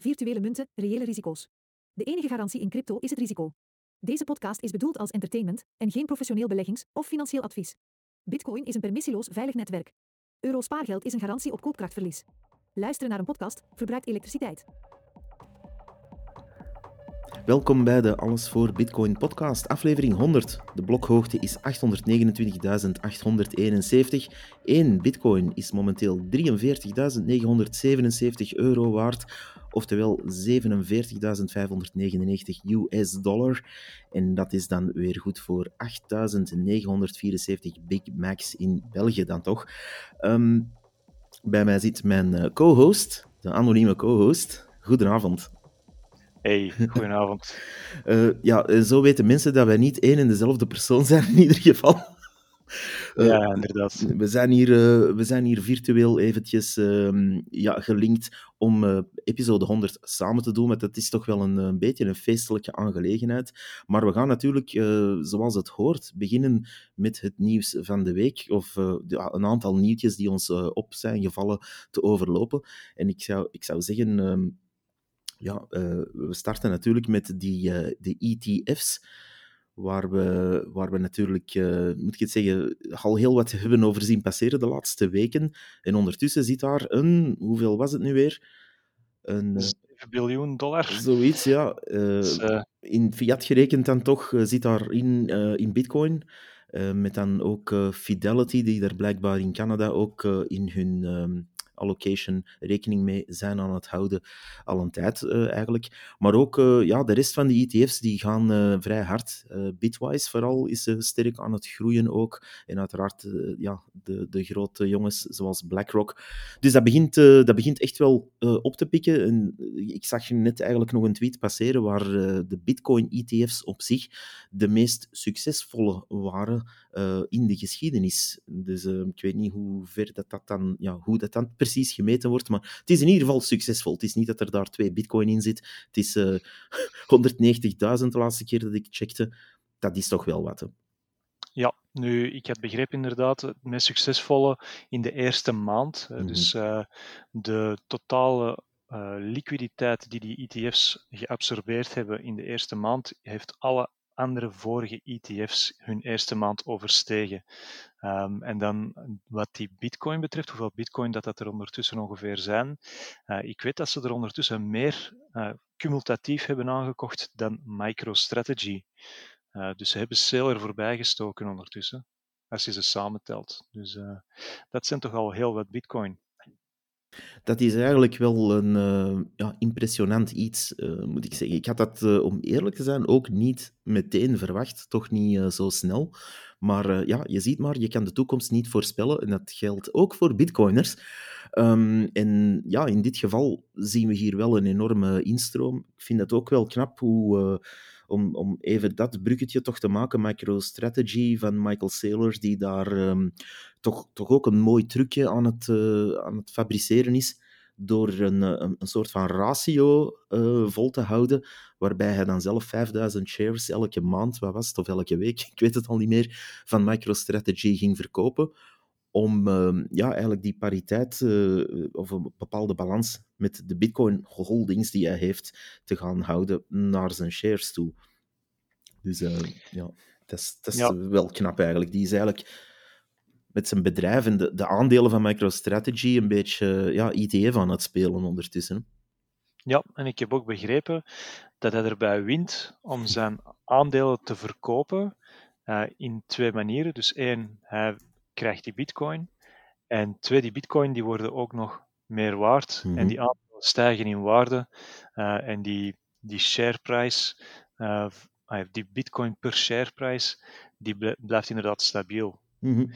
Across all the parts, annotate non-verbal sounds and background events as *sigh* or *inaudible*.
Virtuele munten, reële risico's. De enige garantie in crypto is het risico. Deze podcast is bedoeld als entertainment en geen professioneel beleggings- of financieel advies. Bitcoin is een permissieloos veilig netwerk. Euro spaargeld is een garantie op koopkrachtverlies. Luisteren naar een podcast verbruikt elektriciteit. Welkom bij de Alles voor Bitcoin podcast, aflevering 100. De blokhoogte is 829.871. 1 bitcoin is momenteel 43.977 euro waard, oftewel 47.599 US dollar. En dat is dan weer goed voor 8.974 Big Macs in België dan toch. Ehm, bij mij zit mijn eh, co-host, de anonieme co-host. Goedenavond. Hey, goedenavond. Uh, *laughs* ja, eh, zo weten mensen dat wij niet één en dezelfde persoon zijn in ieder geval. Uh, ja, inderdaad. We zijn hier, uh, we zijn hier virtueel eventjes uh, ja, gelinkt om episode 100 samen te doen, want dat is toch wel een, een beetje een feestelijke aangelegenheid. Maar we gaan natuurlijk, zoals het hoort, beginnen met het nieuws van de week, of ja, een aantal nieuwtjes die ons op zijn gevallen te overlopen. En ik zou, ik zou zeggen ehm, ja, uh, we starten natuurlijk met die, uh, de ETF's, waar we, waar we natuurlijk, uh, moet ik het zeggen, al heel wat hebben over zien passeren de laatste weken. En ondertussen zit daar een, hoeveel was het nu weer? Een 7 biljoen dollar. Zoiets, ja. *laughs* Dus, in fiat gerekend dan toch zit daar in, in bitcoin. met dan ook Fidelity, die er blijkbaar in Canada ook in hun ehm, allocation rekening mee zijn aan het houden, al een tijd uh, eigenlijk. Maar ook uh, ja, de rest van de ETF's die gaan uh, vrij hard. Bitwise vooral is sterk aan het groeien ook. En uiteraard ja, de, de grote jongens zoals BlackRock. Dus dat begint, dat begint echt wel op te pikken. En ik zag net eigenlijk nog een tweet passeren waar de Bitcoin-ETF's op zich de meest succesvolle waren in de geschiedenis. Dus ik weet niet hoe ver dat, dat dan, ja, hoe dat dan precies gemeten wordt. Maar het is in ieder geval succesvol. Het is niet dat er daar twee bitcoin in zit. Het is *laughs* uh, 190.000 de laatste keer dat ik checkte. Dat is toch wel wat. Hè? Ja, nu, ik had begrepen inderdaad, het meest succesvolle in de eerste maand. Mm -hmm. Dus uh, de totale uh, liquiditeit die die ETF's geabsorbeerd hebben in de eerste maand, heeft alle andere vorige ETF's hun eerste maand overstegen. Um, en dan wat die Bitcoin betreft, hoeveel Bitcoin dat, dat er ondertussen ongeveer zijn. Uh, ik weet dat ze er ondertussen meer uh, cumulatief hebben aangekocht dan MicroStrategy. Uh, dus ze hebben Sail er voorbij gestoken ondertussen, als je ze samentelt. Dus dat zijn toch al heel wat Bitcoin. Dat is eigenlijk wel een uh, ja, impressionant iets, uh, moet ik zeggen. Ik had dat, uh, om eerlijk te zijn, ook niet meteen verwacht. Toch niet zo snel. Maar ja, je ziet maar, je kan de toekomst niet voorspellen. En dat geldt ook voor bitcoiners. Um, en ja, in dit geval zien we hier wel een enorme instroom. Ik vind het ook wel knap hoe om, om even dat bruggetje toch te maken, MicroStrategy van Michael Saylor, die daar um, toch, toch ook een mooi trucje aan het, uh, aan het fabriceren is door een, een, soort van ratio uh, vol te houden, waarbij hij dan zelf 5000 shares elke maand, wat was het, of elke week, *laughs* ik weet het al niet meer, van MicroStrategy ging verkopen, om uh, ja, eigenlijk die pariteit uh, of een bepaalde balans met de bitcoin holdings die hij heeft te gaan houden naar zijn shares toe. Dus uh, ja, dat is, dat is ja. wel knap eigenlijk. Die is eigenlijk met zijn bedrijf en de, de aandelen van MicroStrategy een beetje ja, ETF aan het spelen ondertussen. Ja, en ik heb ook begrepen dat hij erbij wint om zijn aandelen te verkopen in twee manieren. Dus één, hij krijgt die bitcoin. En twee, die bitcoin die worden ook nog meer waard. Mm -hmm. En die aandelen stijgen in waarde. Uh, en die, die shareprijs, uh, die bitcoin per shareprijs, die blijft inderdaad stabiel. Mm -hmm.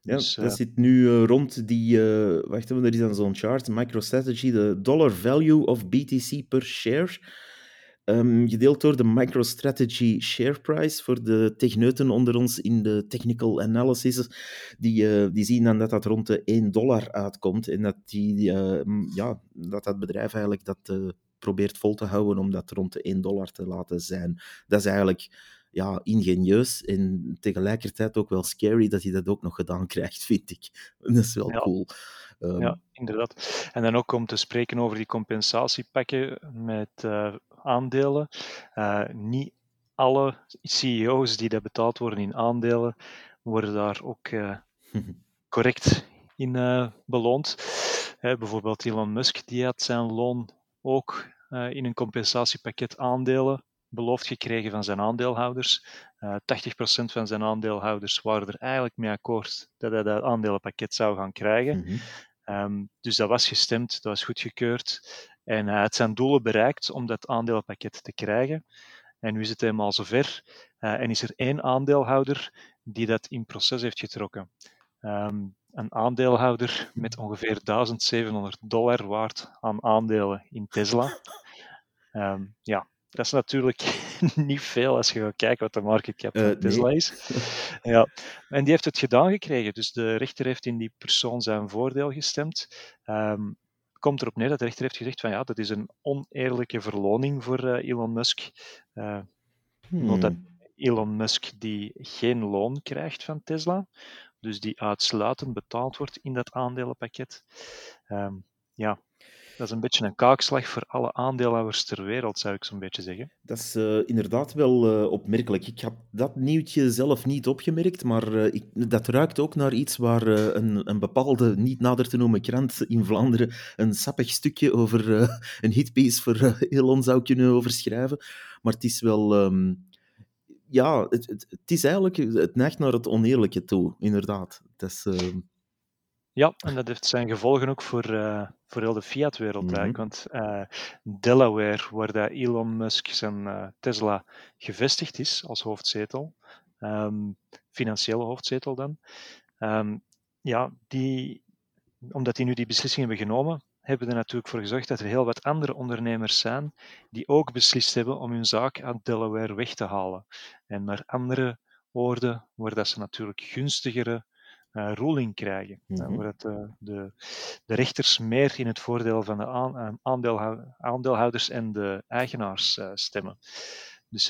Ja, dus, uh, dat zit nu rond die, wacht even, er is dan zo'n chart, MicroStrategy, de dollar value of BTC per share. Um, gedeeld door de MicroStrategy share price voor de techneuten onder ons in de technical analysis. Die, uh, die zien dan dat dat rond de 1 dollar uitkomt en dat, die, uh, ja, dat dat bedrijf eigenlijk dat uh, probeert vol te houden om dat rond de 1 dollar te laten zijn. Dat is eigenlijk ja, ingenieus en tegelijkertijd ook wel scary dat hij dat ook nog gedaan *laughs* krijgt, vind ik. Dat is wel Ja. cool. Ehm, Ja, inderdaad. En dan ook om te spreken over die compensatiepakken met eh, aandelen. Eh, niet alle CEO's die daar betaald worden in aandelen, worden daar ook eh, *laughs* correct in beloond. Bijvoorbeeld Elon Musk, die had zijn loon ook in een compensatiepakket aandelen beloofd gekregen van zijn aandeelhouders. Eh 80% van zijn aandeelhouders waren er eigenlijk mee akkoord dat hij dat aandelenpakket zou gaan krijgen. mhm. Ehm, dus dat was gestemd, dat was goedgekeurd. En hij had zijn doelen bereikt om dat aandelenpakket te krijgen. En nu is het helemaal zover. eh en is er één aandeelhouder die dat in proces heeft getrokken. Ehm, een aandeelhouder met ongeveer 1700 dollar waard aan aandelen in Tesla. Ehm, ja, dat is natuurlijk *laughs* niet veel als je gaat kijken wat de market cap Eh, van. Tesla is. *laughs* Ja, en die heeft het gedaan gekregen. Dus de rechter heeft in die persoon zijn voordeel gestemd. Ehm komt erop neer dat de rechter heeft gezegd van ja, dat is een oneerlijke verloning voor eh, Elon Musk. Eh, Nota- Hmm. Elon Musk die geen loon krijgt van Tesla, dus die uitsluitend betaald wordt in dat aandelenpakket. Ehm, ja, dat is een beetje een kaakslag voor alle aandeelhouders ter wereld, zou ik zo'n beetje zeggen. Dat is eh, inderdaad wel eh, opmerkelijk. Ik had dat nieuwtje zelf niet opgemerkt, maar eh, ik, dat ruikt ook naar iets waar een, een bepaalde, niet nader te noemen krant in Vlaanderen een sappig stukje over een hitpiece voor Elon zou kunnen overschrijven. Maar het is wel... ehm, ja, het, het, het is eigenlijk... Het neigt naar het oneerlijke toe, inderdaad. Is... ehm, Ja, en dat heeft zijn gevolgen ook voor, voor heel de fiat-wereld Mhm. eigenlijk. Want eh, Delaware, waar dat Elon Musk zijn eh, Tesla gevestigd is als hoofdzetel, ehm, financiële hoofdzetel dan, ehm, ja, die, omdat die nu die beslissing hebben genomen, hebben er natuurlijk voor gezorgd dat er heel wat andere ondernemers zijn die ook beslist hebben om hun zaak uit Delaware weg te halen. En naar andere woorden, waar dat ze natuurlijk gunstigere ruling krijgen. Eh, waar het, eh, de, de rechters meer in het voordeel van de aan, eh, aandeelhou- aandeelhouders en de eigenaars stemmen. Dus,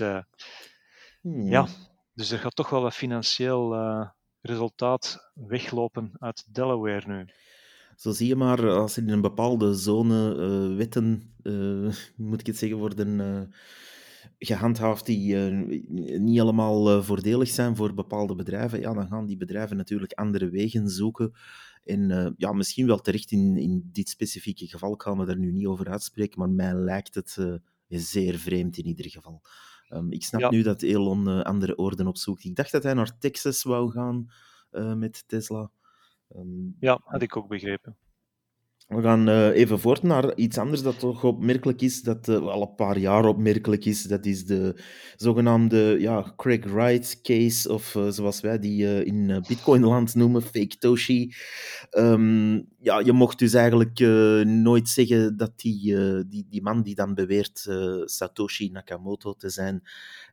hmm. Ja. dus er gaat toch wel wat financieel resultaat weglopen uit Delaware nu. Zo zie je maar, als in een bepaalde zone eh, wetten, *laughs* moet ik het zeggen, worden gehandhaafd die eh, niet allemaal eh, voordelig zijn voor bepaalde bedrijven, ja, dan gaan die bedrijven natuurlijk andere wegen zoeken. En eh, ja, misschien wel terecht in, in dit specifieke geval, ik ga me daar nu niet over uitspreken, maar mij lijkt het zeer vreemd in ieder geval. Ehm, ik snap Ja. nu dat Elon andere oorden opzoekt. Ik dacht dat hij naar Texas wou gaan met Tesla. Ehm, Ja, had ik ook begrepen. We gaan eh, even voort naar iets anders dat toch opmerkelijk is, dat eh, al een paar jaar opmerkelijk is. Dat is de zogenaamde ja, Craig Wright case, of eh, zoals wij die eh, in eh, Bitcoinland noemen, fake Toshi. Ehm, ja, je mocht dus eigenlijk eh, nooit zeggen dat die, eh, die, die man die dan beweert eh, Satoshi Nakamoto te zijn,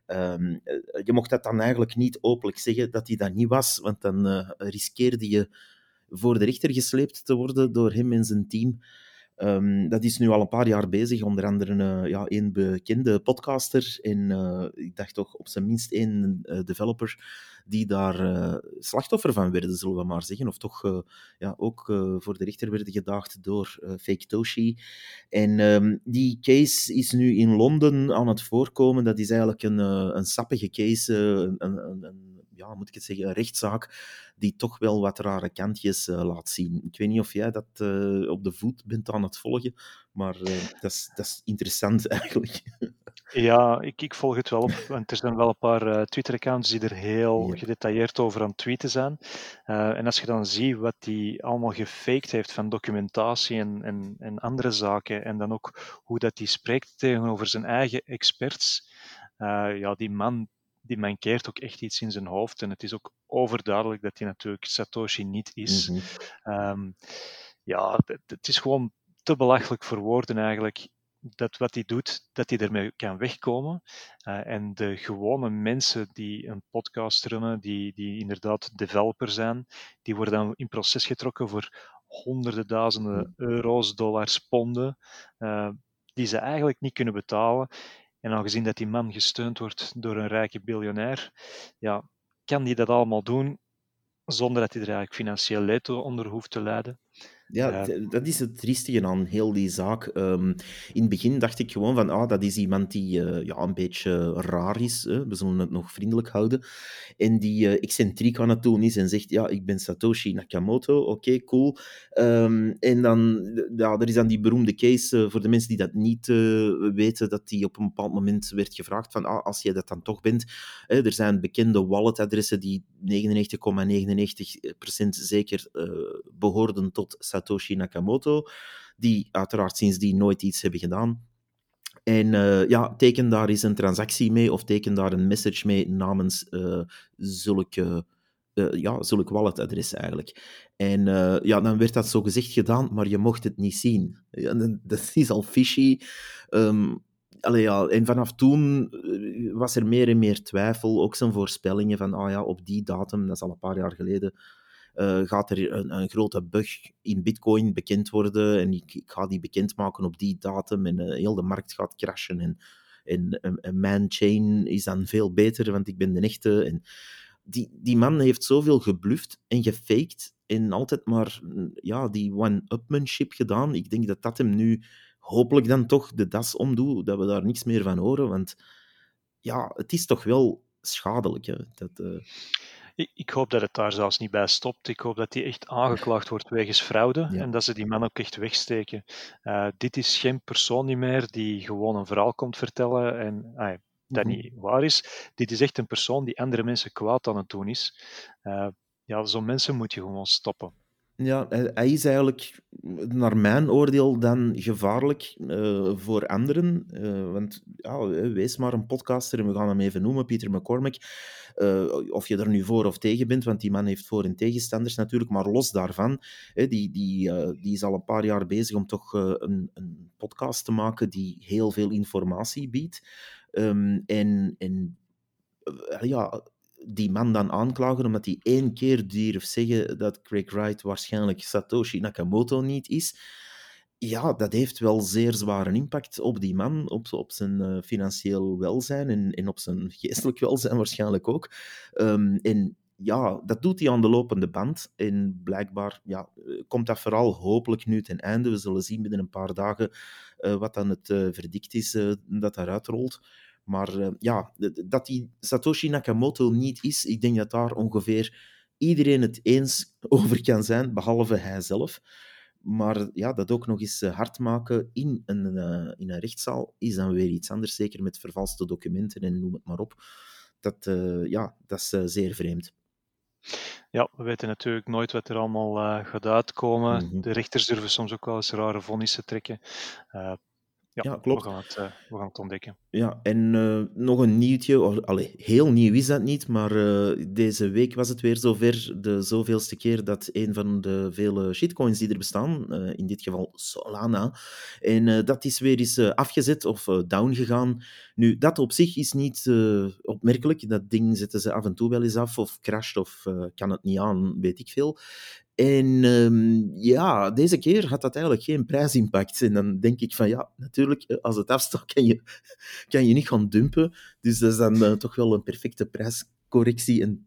ehm, eh, je mocht dat dan eigenlijk niet openlijk zeggen dat hij dat niet was, want dan eh, riskeerde je voor de rechter gesleept te worden door hem en zijn team. Ehm, dat is nu al een paar jaar bezig, onder andere eh, ja, één bekende podcaster en eh, ik dacht toch op zijn minst één eh, developer die daar slachtoffer van werden, zullen we maar zeggen. Of toch ja, ook voor de rechter werden gedaagd door Fake Toshi. En ehm, die case is nu in Londen aan het voorkomen. Dat is eigenlijk een, een sappige case, een, een, een, een- ja, moet ik het zeggen, een rechtszaak die toch wel wat rare kantjes eh, laat zien. Ik weet niet of jij dat eh, op de voet bent aan het volgen, maar eh, dat, is, dat is interessant *laughs* eigenlijk. Ja, ik, ik volg het wel op, want er zijn wel een paar eh, Twitter-accounts die er heel Ja. gedetailleerd over aan het tweeten zijn. En als je dan ziet wat hij allemaal gefaked heeft van documentatie en, en, en andere zaken, en dan ook hoe dat hij spreekt tegenover zijn eigen experts, ja, die man die mankeert ook echt iets in zijn hoofd. En het is ook overduidelijk dat hij natuurlijk Satoshi niet is. Mhm. Ehm, ja, het, het is gewoon te belachelijk voor woorden eigenlijk. Dat wat hij doet, dat hij ermee kan wegkomen. Eh, en de gewone mensen die een podcast runnen, die, die inderdaad developer zijn, die worden dan in proces getrokken voor honderden duizenden euro's, dollars, ponden, eh, die ze eigenlijk niet kunnen betalen. En aangezien dat die man gesteund wordt door een rijke biljonair, ja, kan die dat allemaal doen zonder dat hij er eigenlijk financieel leed onder hoeft te lijden. Ja, dat is het triestige aan heel die zaak. Ehm, in het begin dacht ik gewoon van, ah, dat is iemand die uh, ja, een beetje raar is. Hè? We zullen het nog vriendelijk houden. En die uh, excentriek aan het doen is en zegt, ja, ik ben Satoshi Nakamoto. Oké, cool. Um, en dan, ja, er is dan die beroemde case, uh, voor de mensen die dat niet weten, dat die op een bepaald moment werd gevraagd van, ah, als jij dat dan toch bent. er zijn bekende walletadressen die 99,99% ,99 zeker behoorden tot Satoshi Nakamoto, die uiteraard sindsdien nooit iets hebben gedaan. En uh, ja, teken daar eens een transactie mee of teken daar een message mee namens uh, zulke, uh, ja, zulk walletadres eigenlijk. En ja, dan werd dat zo gezegd gedaan, maar je mocht het niet zien. Ja, dat is al fishy. Um, ja, en vanaf toen was er meer en meer twijfel. Ook zijn voorspellingen van, ah ja, op die datum, dat is al een paar jaar geleden, uh, gaat er een, een, grote bug in Bitcoin bekend worden. En ik, ik ga die bekendmaken op die datum. En uh, heel de markt gaat crashen. En, en, mijn chain is dan veel beter, want ik ben de echte. En die, die man heeft zoveel gebluft en gefaked. En altijd maar ja, die one-upmanship gedaan. Ik denk dat dat hem nu hopelijk dan toch de das omdoet. Dat we daar niks meer van horen. Want ja, het is toch wel schadelijk. Hè? Dat, uh... Ik, ik, hoop dat het daar zelfs niet bij stopt. Ik hoop dat hij echt aangeklaagd wordt wegens fraude en dat ze die man ook echt wegsteken. Uh, dit is geen persoon niet meer die gewoon een verhaal komt vertellen en ah, dat mhm. niet waar is. Dit is echt een persoon die andere mensen kwaad aan het doen is. Uh, ja, zo'n mensen moet je gewoon stoppen. Ja, hij is eigenlijk, naar mijn oordeel, dan gevaarlijk uh, voor anderen. Uh, want ja, wees maar een podcaster, en we gaan hem even noemen, Pieter McCormick. Of je er nu voor of tegen bent, want die man heeft voor- en tegenstanders natuurlijk. Maar los daarvan, die, die, die is al een paar jaar bezig om toch een, een podcast te maken die heel veel informatie biedt. Um, en, en ja, die man dan aanklagen omdat hij één keer durft zeggen dat Craig Wright waarschijnlijk Satoshi Nakamoto niet is. Ja, dat heeft wel zeer zware impact op die man, op, op zijn uh, financieel welzijn en, en op zijn geestelijk welzijn waarschijnlijk ook. Um, en ja, dat doet hij aan de lopende band. En blijkbaar ja, komt dat vooral hopelijk nu ten einde. We zullen zien binnen een paar dagen uh, wat dan het uh, verdict is dat daaruit rolt. Maar uh, ja, dat die Satoshi Nakamoto niet is, ik denk dat daar ongeveer iedereen het eens *laughs* over kan zijn, behalve hij zelf. Maar ja, dat ook nog eens eh, hard maken in een, uh, in een rechtszaal is dan weer iets anders, zeker met vervalste documenten en noem het maar op. Dat, uh, ja, dat is zeer vreemd. Ja, we weten natuurlijk nooit wat er allemaal gaat uitkomen. Mm -hmm. De rechters durven soms ook wel eens rare vonnissen trekken. Ja, klopt. We gaan, het, uh, we gaan het ontdekken. Ja, en uh, nog een nieuwtje. Allee, heel nieuw is dat niet, maar uh, deze week was het weer zover. De zoveelste keer dat een van de vele shitcoins die er bestaan, in dit geval Solana, en dat is weer eens afgezet of down gegaan. Nu, dat op zich is niet opmerkelijk. Dat ding zetten ze af en toe wel eens af, of crasht, of kan het niet aan, weet ik veel. En um, ja, deze keer had dat eigenlijk geen prijsimpact. En dan denk ik van ja, natuurlijk, eh, als het afstaat, *laughs* kan je, kan je niet gaan dumpen. Dus dat is dan uh, toch wel een perfecte prijscorrectie en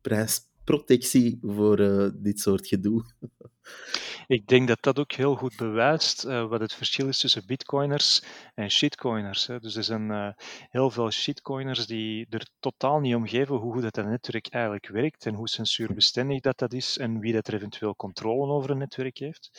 prijsprotectie voor uh, dit soort gedoe. *laughs* Ik denk dat dat ook heel goed bewijst uh, wat het verschil is tussen bitcoiners en shitcoiners. Hè. Dus er zijn uh, heel veel shitcoiners die er totaal niet om geven hoe goed dat, netwerk eigenlijk werkt en hoe censuurbestendig dat, dat is en wie dat er eventueel controle over een netwerk heeft.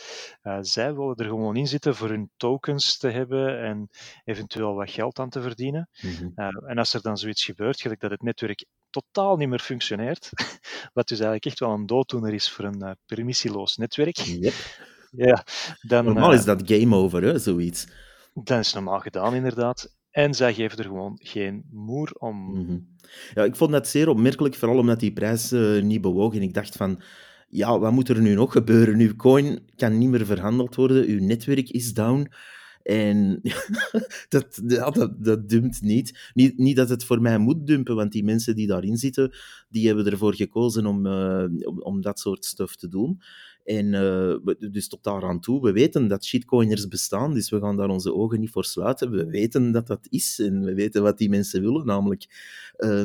Uh, zij willen er gewoon in zitten voor hun tokens te hebben en eventueel wat geld aan te verdienen. Mm -hmm. en als er dan zoiets gebeurt, gelijk dat het netwerk totaal niet meer functioneert, *laughs* wat dus eigenlijk echt wel een dooddoener is voor een permissieloos netwerk. Yep. *laughs* Ja, dan, normaal is dat game over, hè, zoiets. Dan is normaal gedaan, inderdaad. En zij geven er gewoon geen moer om. Mm -hmm. Ja, ik vond dat zeer opmerkelijk, vooral omdat die prijs uh, niet bewoog. En ik dacht van, ja, wat moet er nu nog gebeuren? Uw coin kan niet meer verhandeld worden, uw netwerk is down. En *laughs* dat, ja, dat, dat dumpt niet. niet. Niet dat het voor mij moet dumpen, want die mensen die daarin zitten, die hebben ervoor gekozen om, uh, om, om, dat soort stuff te doen. En dus tot daaraan toe, we weten dat shitcoiners bestaan, dus we gaan daar onze ogen niet voor sluiten. We weten dat dat is en we weten wat die mensen willen, namelijk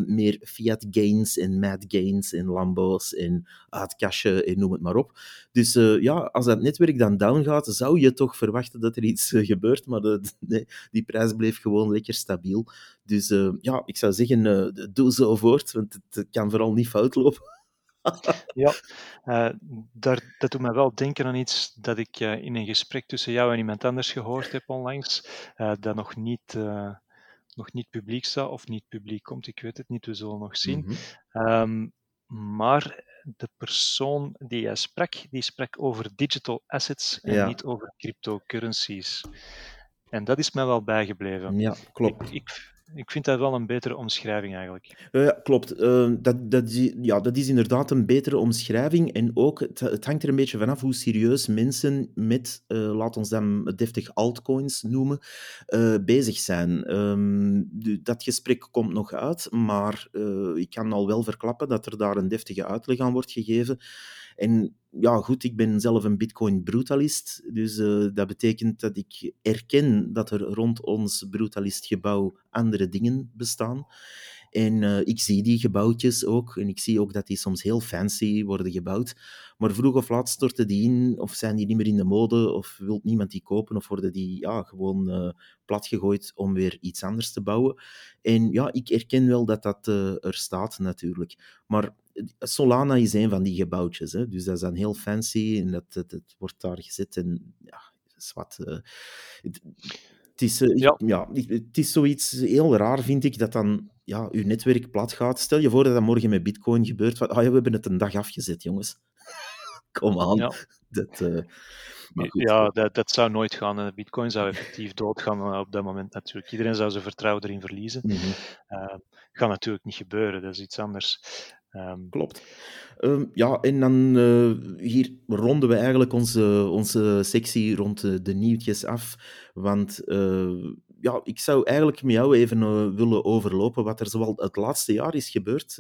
meer fiat gains en mad gains en lambo's en uitcashen en noem het maar op. Dus ja, als dat netwerk dan down gaat, zou je toch verwachten dat er iets gebeurt, maar de, *laughs* nee, die prijs bleef gewoon lekker stabiel. Dus ja, ik zou zeggen, doe zo voort, want het kan vooral niet fout lopen. Ja, uh, *laughs* daar, dat doet mij wel denken aan iets dat ik uh, in een gesprek tussen jou en iemand anders gehoord heb onlangs, uh, dat nog niet, nog niet publiek staat of niet publiek komt. Ik weet het niet, we zullen nog zien. Mm -hmm. um, maar de persoon die jij sprak, die sprak over digital assets en ja. niet over cryptocurrencies. En dat is mij wel bijgebleven. Ja, klopt. Ik, ik, ik vind dat wel een betere omschrijving eigenlijk. Ja, klopt. Uh, dat, dat, ja, dat is inderdaad een betere omschrijving. En ook, het, hangt er een beetje vanaf hoe serieus mensen met, uh, laat ons dan deftig altcoins noemen, bezig zijn. Um, dat gesprek komt nog uit, maar ik kan al wel verklappen dat er daar een deftige uitleg aan wordt gegeven. En ja, goed, ik ben zelf een Bitcoin-brutalist. Dus uh, dat betekent dat ik erken dat er rond ons brutalist-gebouw andere dingen bestaan. En uh, ik zie die gebouwtjes ook. En ik zie ook dat die soms heel fancy worden gebouwd. Maar vroeg of laat storten die in, of zijn die niet meer in de mode, of wil niemand die kopen, of worden die ja, gewoon uh, platgegooid om weer iets anders te bouwen. En ja, ik erken wel dat dat er staat natuurlijk. Maar Solana is een van die gebouwtjes. Hè. Dus dat is dan heel fancy en dat, dat, dat wordt daar gezet. En ja, is wat. Uh, het, het, is, uh, ja. ja. het is zoiets heel raar, vind ik, dat dan ja, uw netwerk plat gaat. Stel je voor dat dat morgen met Bitcoin gebeurt. Van, ah, ja, we hebben het een dag afgezet, jongens. *laughs* Kom aan. Ja. Dat, uh, ja, dat, dat, zou nooit gaan. Bitcoin zou effectief doodgaan op dat moment natuurlijk. Iedereen zou zijn vertrouwen erin verliezen. Mm -hmm. uh, gaat natuurlijk niet gebeuren, dat is iets anders. Um, Klopt. Um, ja, en dan uh, hier ronden we eigenlijk onze, onze sectie rond uh, de nieuwtjes af. Want uh, ja, ik zou eigenlijk met jou even willen overlopen wat er zowel het laatste jaar is gebeurd.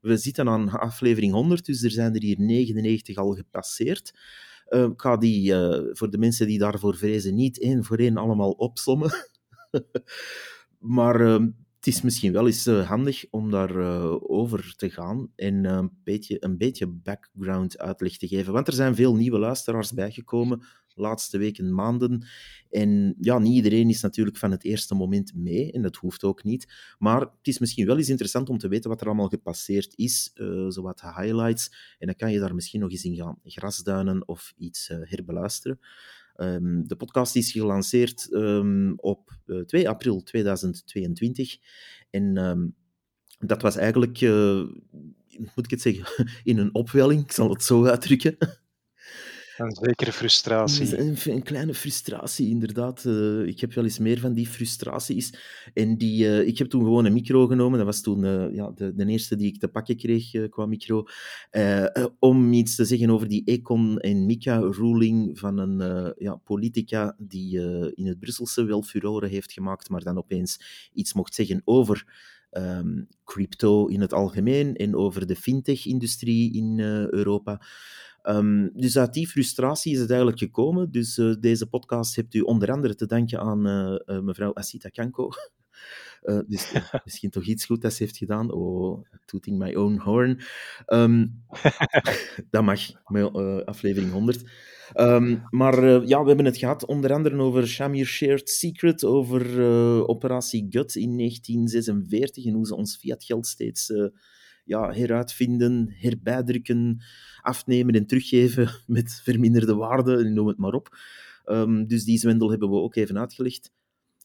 we zitten aan aflevering 100, dus er zijn er hier 99 al gepasseerd. ik ga die, voor de mensen die daarvoor vrezen, niet één voor één allemaal opsommen. *laughs* maar ehm, het is misschien wel eens uh, handig om daarover uh, over te gaan en uh, een, beetje, een beetje background uitleg te geven. Want er zijn veel nieuwe luisteraars bijgekomen de laatste weken, maanden. En ja, niet iedereen is natuurlijk van het eerste moment mee, en dat hoeft ook niet. Maar het is misschien wel eens interessant om te weten wat er allemaal gepasseerd is, uh, zowat highlights. En dan kan je daar misschien nog eens in gaan grasduinen of iets herbeluisteren. Um, de podcast is gelanceerd um, op uh, 2 april 2022. En um, dat was eigenlijk, uh, moet ik het zeggen, *laughs* in een opwelling, ik zal het zo uitdrukken. Een zekere frustratie. Een, kleine frustratie, inderdaad. Uh, ik heb wel eens meer van die frustraties. En die, uh, ik heb toen gewoon een micro genomen. Dat was toen uh, ja, de, de, eerste die ik te pakken kreeg qua micro. om iets te zeggen over die Econ en Mika-ruling van een ja, politica die in het Brusselse wel furoren heeft gemaakt, maar dan opeens iets mocht zeggen over um, crypto in het algemeen en over de fintech-industrie in Europa. Um, dus uit die frustratie is het eigenlijk gekomen. Dus uh, deze podcast hebt u onder andere te danken aan uh, uh, mevrouw Asita Kanko. *laughs* dus *laughs* misschien toch iets goed dat ze heeft gedaan. Oh, tooting my own horn. Um, *laughs* dat mag, aflevering 100. Um, ehm, maar ja, we hebben het gehad onder andere over Shamir Shared Secret, over operatie Gut in 1946 en hoe ze ons fiatgeld steeds ja, heruitvinden, herbijdrukken, afnemen en teruggeven *laughs* met verminderde waarde, noem het maar op. Um, dus die zwendel hebben we ook even uitgelegd.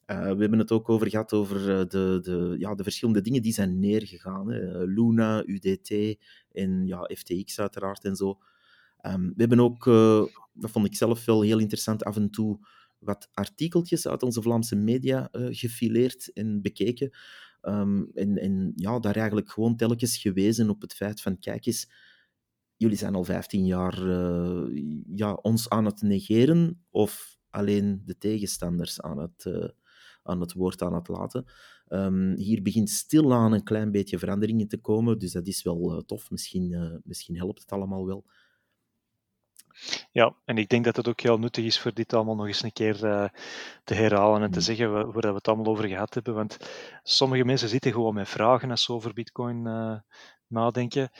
Uh, we hebben het ook over gehad over uh, de, de, ja, de verschillende dingen die zijn neergegaan. Hè. Luna, UDT en ja, FTX uiteraard en zo. Um, we hebben ook, uh, dat vond ik zelf wel heel interessant, af en toe wat artikeltjes uit onze Vlaamse media gefileerd en bekeken. Um, en, ja, daar eigenlijk gewoon telkens gewezen op het feit van, kijk eens, jullie zijn al 15 jaar uh, ja, ons aan het negeren of alleen de tegenstanders aan het, uh, aan het woord aan het laten. Um, hier begint stilaan een klein beetje veranderingen te komen, dus dat is wel uh, tof. Misschien, misschien helpt het allemaal wel. Ja, en ik denk dat het ook heel nuttig is voor dit allemaal nog eens een keer uh, te herhalen en te mm. zeggen waar, waar we het allemaal over gehad hebben. Want sommige mensen zitten gewoon met vragen als ze over Bitcoin uh, nadenken.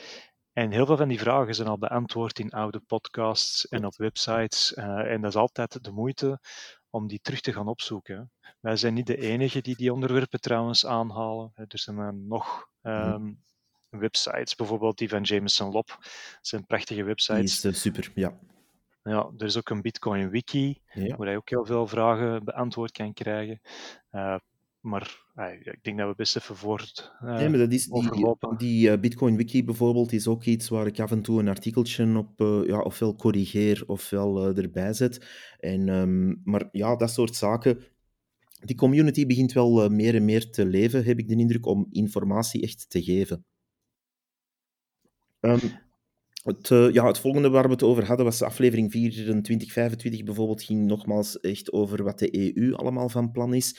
En heel veel van die vragen zijn al beantwoord in oude podcasts en op websites. Uh, en dat is altijd de moeite om die terug te gaan opzoeken. Wij zijn niet de enige die die onderwerpen trouwens aanhalen. Er zijn nog um, websites, bijvoorbeeld die van Jameson Lop. Dat zijn prachtige websites. Die is super, ja. Ja, er is ook een Bitcoin Wiki, ja. waar je ook heel veel vragen beantwoord kan krijgen. Uh, maar uh, ik denk dat we best even voort uh, ja, maar dat is die, die Bitcoin Wiki bijvoorbeeld is ook iets waar ik af en toe een artikeltje op ja, ofwel corrigeer ofwel erbij zet. En, um, maar ja, dat soort zaken. Die community begint wel meer en meer te leven, heb ik de indruk, om informatie echt te geven. Um, het, uh, ja, het volgende waar we het over hadden was aflevering 24, 25 bijvoorbeeld, ging nogmaals echt over wat de EU allemaal van plan is.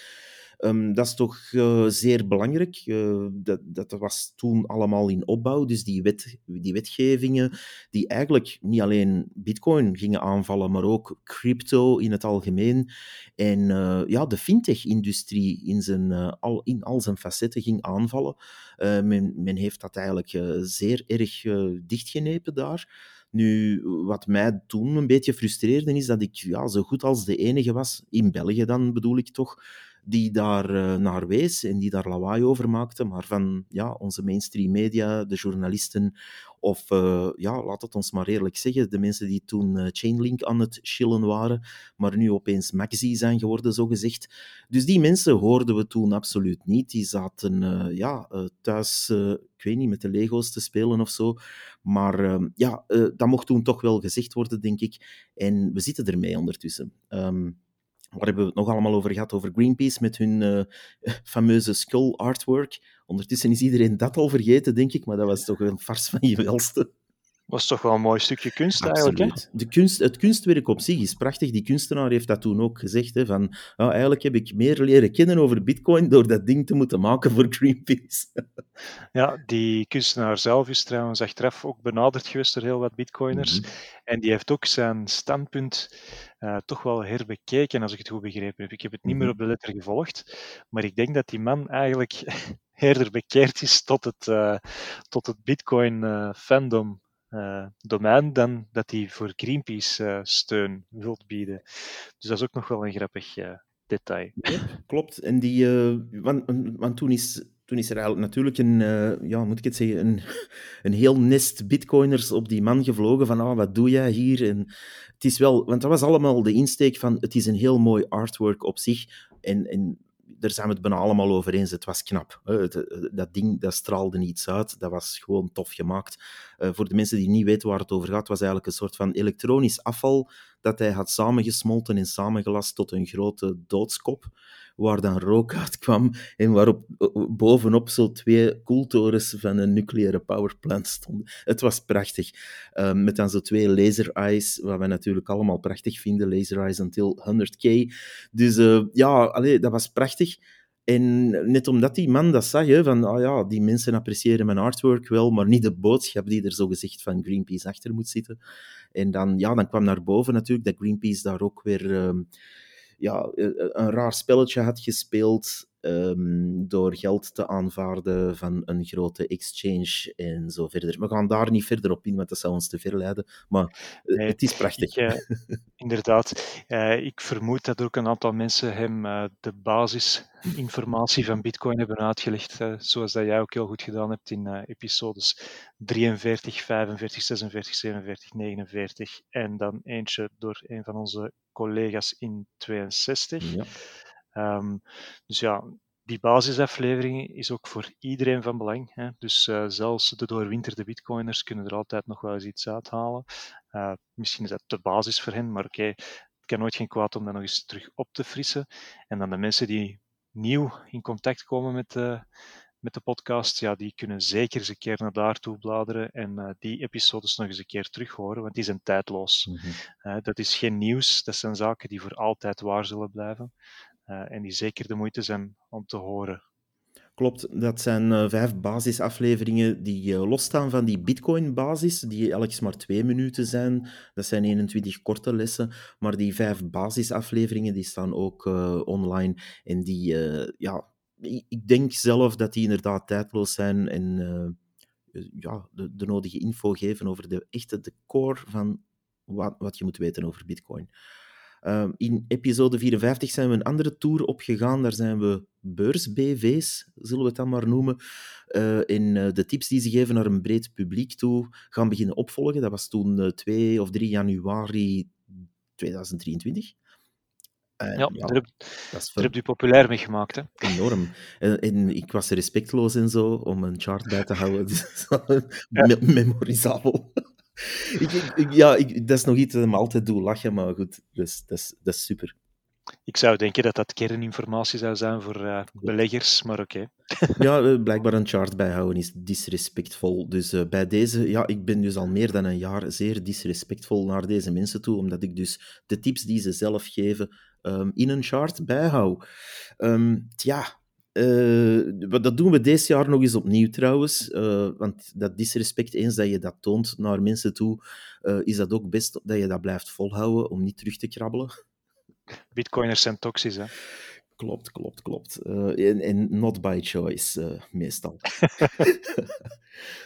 Um, dat is toch uh, zeer belangrijk. Uh, dat, dat was toen allemaal in opbouw. Dus die, wet, die wetgevingen die eigenlijk niet alleen Bitcoin gingen aanvallen, maar ook crypto in het algemeen. En uh, ja, de fintech-industrie in, zijn, al, in al zijn facetten ging aanvallen. Men, men, heeft dat eigenlijk zeer erg dichtgenepen daar. Nu, wat mij toen een beetje frustreerde, is dat ik ja, zo goed als de enige was, in België dan bedoel ik toch, die daar uh, naar wees en die daar lawaai over maakte, maar van ja, onze mainstream media, de journalisten of, uh, ja, laat het ons maar eerlijk zeggen, de mensen die toen uh, Chainlink aan het chillen waren, maar nu opeens Maxi zijn geworden, zo gezegd. Dus die mensen hoorden we toen absoluut niet. Die zaten ja, thuis, ik weet niet, met de Lego's te spelen of zo. Maar ja, dat mocht toen toch wel gezegd worden, denk ik. En we zitten ermee ondertussen. Um, Waar hebben we het nog allemaal over gehad? Over Greenpeace met hun uh, *laughs* fameuze skull artwork. Ondertussen is iedereen dat al vergeten, denk ik, maar dat was toch een fars van je welste. Was toch wel een mooi stukje kunst Absoluut. eigenlijk. De kunst, het kunstwerk op zich is prachtig. Die kunstenaar heeft dat toen ook gezegd. Hè, van, oh, eigenlijk heb ik meer leren kennen over Bitcoin door dat ding te moeten maken voor Greenpeace. *laughs* Ja, die kunstenaar zelf is trouwens achteraf ook benaderd geweest door heel wat Bitcoiners. Mhm. En die heeft ook zijn standpunt uh, toch wel herbekeken, als ik het goed begrepen heb. Ik heb het niet meer mhm. op de letter gevolgd, maar ik denk dat die man eigenlijk *laughs* eerder bekeerd is tot het, uh, tot het Bitcoin-fandom. Uh, domein dan dat hij voor Greenpeace uh, steun wilt bieden. Dus dat is ook nog wel een grappig uh, detail. Ja, klopt. En die, want, want toen is toen is er eigenlijk natuurlijk een, ja, moet ik het zeggen, een, *laughs* een heel nest bitcoiners op die man gevlogen van, ah, wat doe jij hier? En het is wel, want dat was allemaal de insteek van, het is een heel mooi artwork op zich. En, en daar zijn we het bijna allemaal over eens. Het was knap. Dat ding dat straalde niets uit. Dat was gewoon tof gemaakt. Eh, voor de mensen die niet weten waar het over gaat, was eigenlijk een soort van elektronisch afval dat hij had samengesmolten en samengelast tot een grote doodskop waar dan rook uit kwam en waarop eh, bovenop zo twee koeltorens van een nucleaire powerplant stonden. Het was prachtig. Um, met dan zo twee laser eyes, wat wij natuurlijk allemaal prachtig vinden, laser eyes until 100k. Dus uh, ja, dat was prachtig. En net omdat die man dat zag, van ah ja, die mensen appreciëren mijn artwork wel, maar niet de boodschap die er zo gezegd van Greenpeace achter moet zitten. En dan, ja, dan kwam naar boven natuurlijk dat Greenpeace daar ook weer uh, ja, eh, eh, een raar spelletje had gespeeld um, door geld te aanvaarden van een grote exchange en zo verder. We gaan daar niet verder op in, want dat zou ons te ver leiden. Maar eh, het is prachtig. Ik, uh, *laughs* inderdaad. Uh, ik vermoed dat ook een aantal mensen hem de basisinformatie van Bitcoin hebben uitgelegd, zoals dat jij ook heel goed gedaan hebt in episodes 43, 45, 46, 47, 49 en dan eentje door een van onze collega's in 62. Ja. Um, dus ja, die basisaflevering is ook voor iedereen van belang. Hè? Dus uh, zelfs de doorwinterde bitcoiners kunnen er altijd nog wel eens iets uithalen. Uh, misschien is dat de basis voor hen, maar oké, okay, het kan nooit geen kwaad om dat nog eens terug op te frissen. En dan de mensen die nieuw in contact komen met de, met de podcast, ja, die kunnen zeker eens een keer naar daartoe bladeren en uh, die episodes nog eens een keer terug horen, want die zijn tijdloos. Mm -hmm. dat is geen nieuws, dat zijn zaken die voor altijd waar zullen blijven. Uh, en die zeker de moeite zijn om te horen. Klopt, dat zijn vijf basisafleveringen die losstaan van die Bitcoin-basis, die elk maar twee minuten zijn. Dat zijn 21 korte lessen, maar die vijf basisafleveringen die staan ook online. En die, ja, ik denk zelf dat die inderdaad tijdloos zijn en ja, de, de, nodige info geven over de echte de core van wat, wat je moet weten over Bitcoin. Ehm, in episode 54 zijn we een andere tour opgegaan. Daar zijn we beurs-BV's, zullen we het dan maar noemen. Uh, en de tips die ze geven naar een breed publiek toe gaan beginnen opvolgen. Dat was toen uh, eh, 2 of 3 januari 2023. En, ja, dat heb je populair mee gemaakt. Hè? Enorm. En, en, ik was respectloos en zo om een chart bij te houden. *laughs* Dus, memorisabel *laughs* ik, ja, ik, dat is nog iets dat me altijd doe lachen, maar goed, dus, dat, is, dat is super. Ik zou denken dat dat kerninformatie zou zijn voor uh, beleggers, maar oké. Okay. ja, eh, blijkbaar een chart bijhouden is disrespectvol. Dus uh, bij deze, ja, ik ben dus al meer dan een jaar zeer disrespectvol naar deze mensen toe, omdat ik dus de tips die ze zelf geven um, in een chart bijhoud. Um, tja, uh, dat doen we deze jaar nog eens opnieuw trouwens. Uh, want dat disrespect, eens dat je dat toont naar mensen toe, uh, is dat ook best dat je dat blijft volhouden om niet terug te krabbelen. Bitcoiners zijn toxisch, hè? Klopt, klopt, klopt. En, en, not by choice, meestal.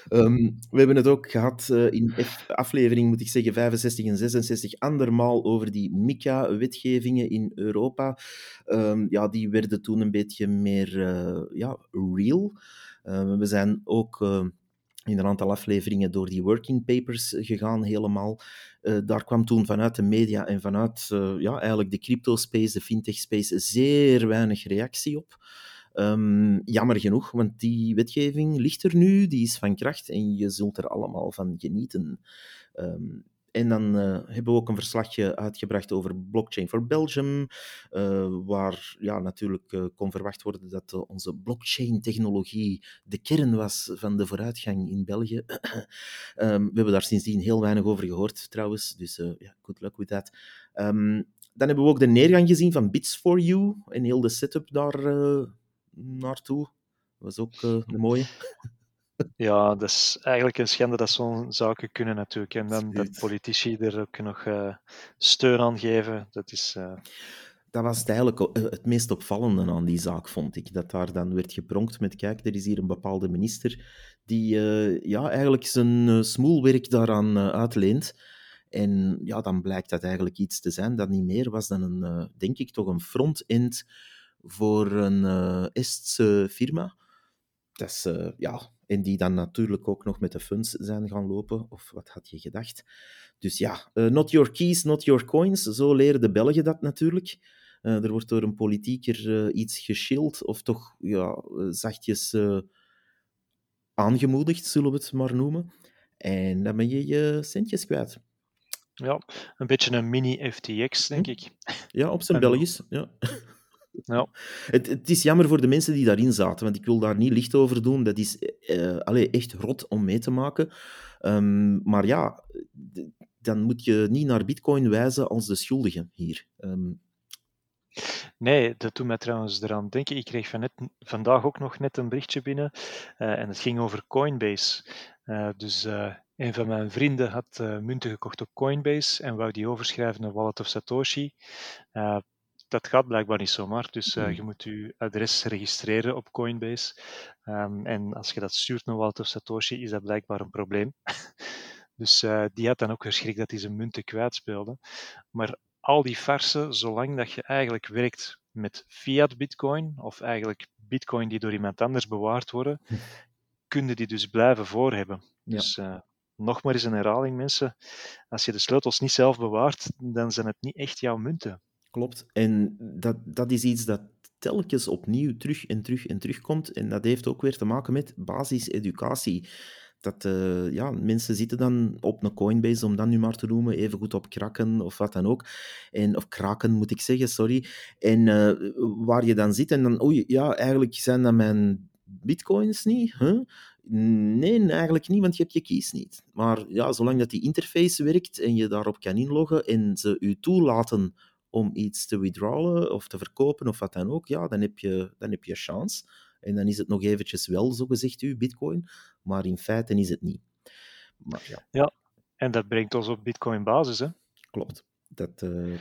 um, *laughs* we hebben het ook gehad in aflevering, moet ik zeggen, 65 en 66, andermaal over die MICA-wetgevingen in Europa. Um, ja, die werden toen een beetje meer ja, real. Uh, we zijn ook in een aantal afleveringen door die working papers gegaan, helemaal. Uh, daar kwam toen vanuit de media en vanuit uh, ja, eigenlijk de crypto-space, de fintech-space, zeer weinig reactie op. Um, jammer genoeg, want die wetgeving ligt er nu, die is van kracht en je zult er allemaal van genieten. Um, en dan uh, hebben we ook een verslagje uitgebracht over Blockchain for Belgium, uh, waar ja, natuurlijk uh, kon verwacht worden dat onze blockchain-technologie de kern was van de vooruitgang in België. um, *clears throat* we hebben daar sindsdien heel weinig over gehoord, trouwens, dus ja, good luck with that. Um, dan hebben we ook de neergang gezien van Bits for You en heel de setup daar naartoe. Dat was ook een mooie. *laughs* Ja, dat is eigenlijk een schande dat zo'n zaken kunnen natuurlijk. En dan dat politici er ook nog uh, steun aan geven, dat is... Uh... Dat was het eigenlijk eh, het meest opvallende aan die zaak, vond ik. Dat daar dan werd gepronkt met, kijk, er is hier een bepaalde minister die uh, ja, eigenlijk zijn smoelwerk daaraan uitleent. En ja, dan blijkt dat eigenlijk iets te zijn dat niet meer was dan een, denk ik, toch een front-end voor een Estse firma. Dat is, ja, en die dan natuurlijk ook nog met de funds zijn gaan lopen. Of wat had je gedacht? Dus ja, uh, not your keys, not your coins. Zo leren de Belgen dat natuurlijk. Uh, er wordt door een politieker uh, iets geschild, of toch ja, zachtjes aangemoedigd, zullen we het maar noemen. En dan ben je je centjes kwijt. Ja, een beetje een mini-FTX, denk hm? ik. Ja, op zijn Belgisch. Ja. *laughs* Ja. Het, het, is jammer voor de mensen die daarin zaten, want ik wil daar niet licht over doen. Dat is uh, allee, echt rot om mee te maken. Um, maar ja, dan moet je niet naar Bitcoin wijzen als de schuldige hier. Um, Nee, dat doet mij trouwens eraan denken. Ik kreeg van net, vandaag ook nog net een berichtje binnen uh, en het ging over Coinbase. Uh, dus uh, een van mijn vrienden had munten gekocht op Coinbase en wou die overschrijven naar Wallet of Satoshi dat gaat blijkbaar niet zomaar. Dus uh, je moet je adres registreren op Coinbase. Um, en als je dat stuurt naar Wallet of Satoshi, is dat blijkbaar een probleem. *laughs* dus uh, die had dan ook geschrikt dat hij zijn munten kwijtspeelde. Maar al die farsen, zolang dat je eigenlijk werkt met fiat bitcoin, of eigenlijk bitcoin die door iemand anders bewaard worden, hm. kun je die dus blijven voorhebben. Ja. Dus uh, nog maar eens een herhaling, mensen. Als je de sleutels niet zelf bewaart, dan zijn het niet echt jouw munten. Klopt. En dat, dat is iets dat telkens opnieuw terug en terug en terug komt. En dat heeft ook weer te maken met basiseducatie. Dat uh, ja, mensen zitten dan op een Coinbase, om dat nu maar te noemen, even goed op kraken of wat dan ook. En, of kraken moet ik zeggen, sorry. En uh, waar je dan zit en dan, oei, ja, eigenlijk zijn dat mijn bitcoins niet. Nee, eigenlijk niet, want je hebt je keys niet. Maar ja, zolang dat die interface werkt en je daarop kan inloggen en ze u toelaten om iets te withdrawlen of te verkopen of wat dan ook, ja, dan heb je, dan heb je chance. En dan is het nog eventjes wel, zogezegd, uw bitcoin. Maar in feite is het niet. Maar ja. ja, en dat brengt ons op bitcoin basis, hè? Klopt. Dat... Uh...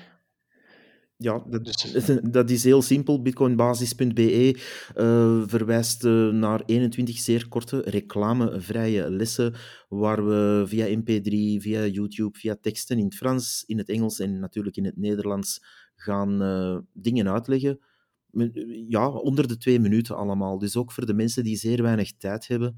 Ja, dat, Dus- dat is heel simpel. Bitcoinbasis.be eh, verwijst eh, naar 21 zeer korte reclamevrije lessen waar we via MP3, via YouTube, via teksten in het Frans, in het Engels en natuurlijk in het Nederlands gaan eh, dingen uitleggen. Ja, onder de twee minuten allemaal. Dus ook voor de mensen die zeer weinig tijd hebben.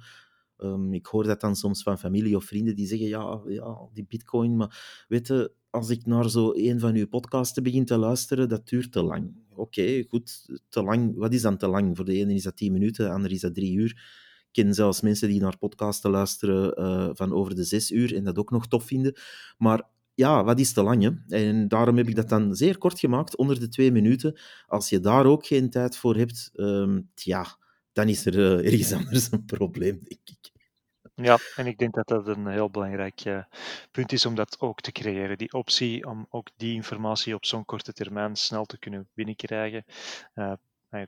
Ehm, ik hoor dat dan soms van familie of vrienden die zeggen, ja, ja die bitcoin, maar weet je, als ik naar zo een van uw podcasten begin te luisteren, dat duurt te lang. Oké, goed, te lang. Wat is dan te lang? Voor de ene is dat tien minuten, de andere is dat drie uur. Ik ken zelfs mensen die naar podcasten luisteren eh, van over de zes uur en dat ook nog tof vinden. Maar ja, wat is te lang? Hè? En daarom heb ik dat dan zeer kort gemaakt, onder de twee minuten. Als je daar ook geen tijd voor hebt, ehm tja, dan is er uh, ergens *laughs* anders een probleem, denk ik. Ja, en ik denk dat dat een heel belangrijk uh, punt is om dat ook te creëren. Die optie om ook die informatie op zo'n korte termijn snel te kunnen binnenkrijgen. Uh,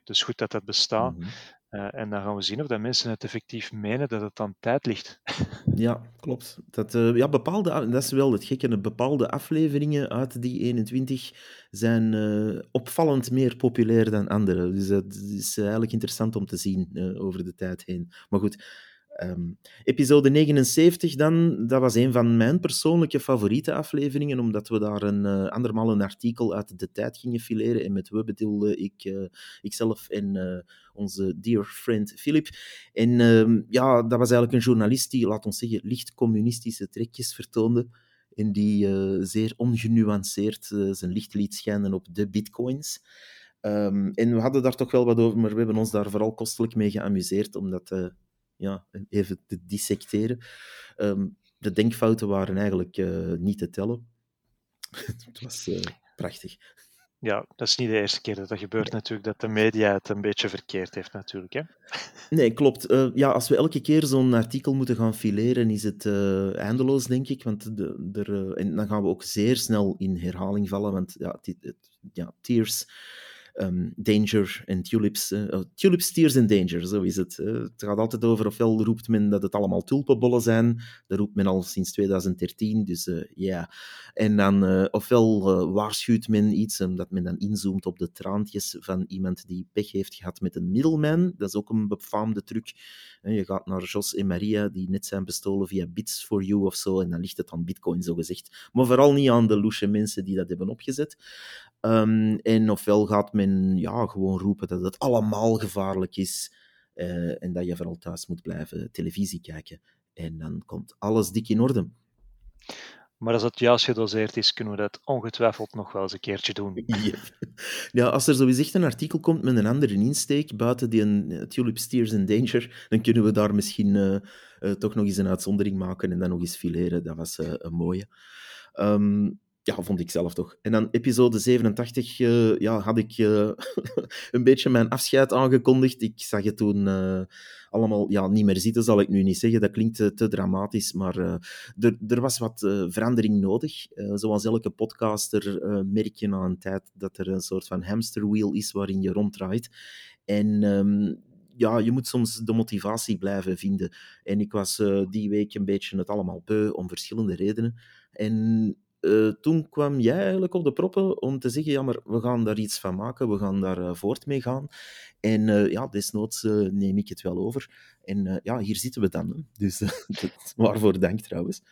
dus goed dat dat bestaat. Mm -hmm. uh, en dan gaan we zien of dat mensen het effectief menen dat het aan tijd ligt. *laughs* ja, klopt. Dat, ja, bepaalde, dat is wel het gekke. Bepaalde afleveringen uit die 21 zijn opvallend meer populair dan andere. Dus dat is eigenlijk interessant om te zien over de tijd heen. Maar goed. Um, episode 79 dan, dat was een van mijn persoonlijke favoriete afleveringen, omdat we daar een uh, andermaal een artikel uit de tijd gingen fileren. En met we bedoelde ik, uh, ikzelf en uh, onze dear friend Philip. En ja, dat was eigenlijk een journalist die, laat ons zeggen, licht communistische trekjes vertoonde. En die zeer ongenuanceerd zijn licht liet schijnen op de bitcoins. Um, en we hadden daar toch wel wat over, maar we hebben ons daar vooral kostelijk mee geamuseerd, omdat ja, even te dissecteren. Um, de denkfouten waren eigenlijk uh, niet te tellen. *laughs* het was uh, prachtig. Ja, dat is niet de eerste keer dat dat gebeurt natuurlijk, dat de media het een beetje verkeerd heeft natuurlijk. Hè? *laughs* Nee, klopt. Uh, ja, als we elke keer zo'n artikel moeten gaan fileren, is het eindeloos, denk ik. Want de, de, en dan gaan we ook zeer snel in herhaling vallen, want ja, het, het, ja tears... Um, danger en tulips. Uh, tulips, tears en danger, zo is het. Uh, het gaat altijd over, ofwel roept men dat het allemaal tulpenbollen zijn, dat roept men al sinds 2013, dus ja. Uh, yeah. En dan, ofwel waarschuwt men iets, omdat men dan inzoomt op de traantjes van iemand die pech heeft gehad met een middleman. Dat is ook een befaamde truc. Je gaat naar Jos en Maria, die net zijn bestolen via Bits for You of zo, en dan ligt het aan bitcoin, zo gezegd. Maar vooral niet aan de loesje mensen die dat hebben opgezet. Um, en ofwel gaat men ja, gewoon roepen dat het allemaal gevaarlijk is uh, en dat je vooral thuis moet blijven televisie kijken. En dan komt alles dik in orde. Maar als het juist gedoseerd is, kunnen we dat ongetwijfeld nog wel eens een keertje doen. *laughs* Ja, ja als er sowieso een artikel komt met een andere insteek, buiten die een Tulip Steers in Danger, dan kunnen we daar misschien uh, uh, toch nog eens een uitzondering maken en dan nog eens fileren. Dat was een mooie. Um, ja, vond ik zelf toch. En dan episode 87 uh, ja, had ik uh, *laughs* een beetje mijn afscheid aangekondigd. Ik zag het toen uh, allemaal ja, niet meer zitten, zal ik nu niet zeggen. Dat klinkt te dramatisch, maar er, was wat verandering nodig. zoals elke podcaster merk je na een tijd dat er een soort van hamsterwheel is waarin je ronddraait. En um, ja, je moet soms de motivatie blijven vinden. En ik was die week een beetje het allemaal beu, om verschillende redenen. En uh, toen kwam jij eigenlijk op de proppen om te zeggen, ja, maar we gaan daar iets van maken, we gaan daar uh, voort mee gaan. En uh, ja, desnoods neem ik het wel over. En ja, hier zitten we dan. Hè. Dus *laughs* waarvoor dank trouwens.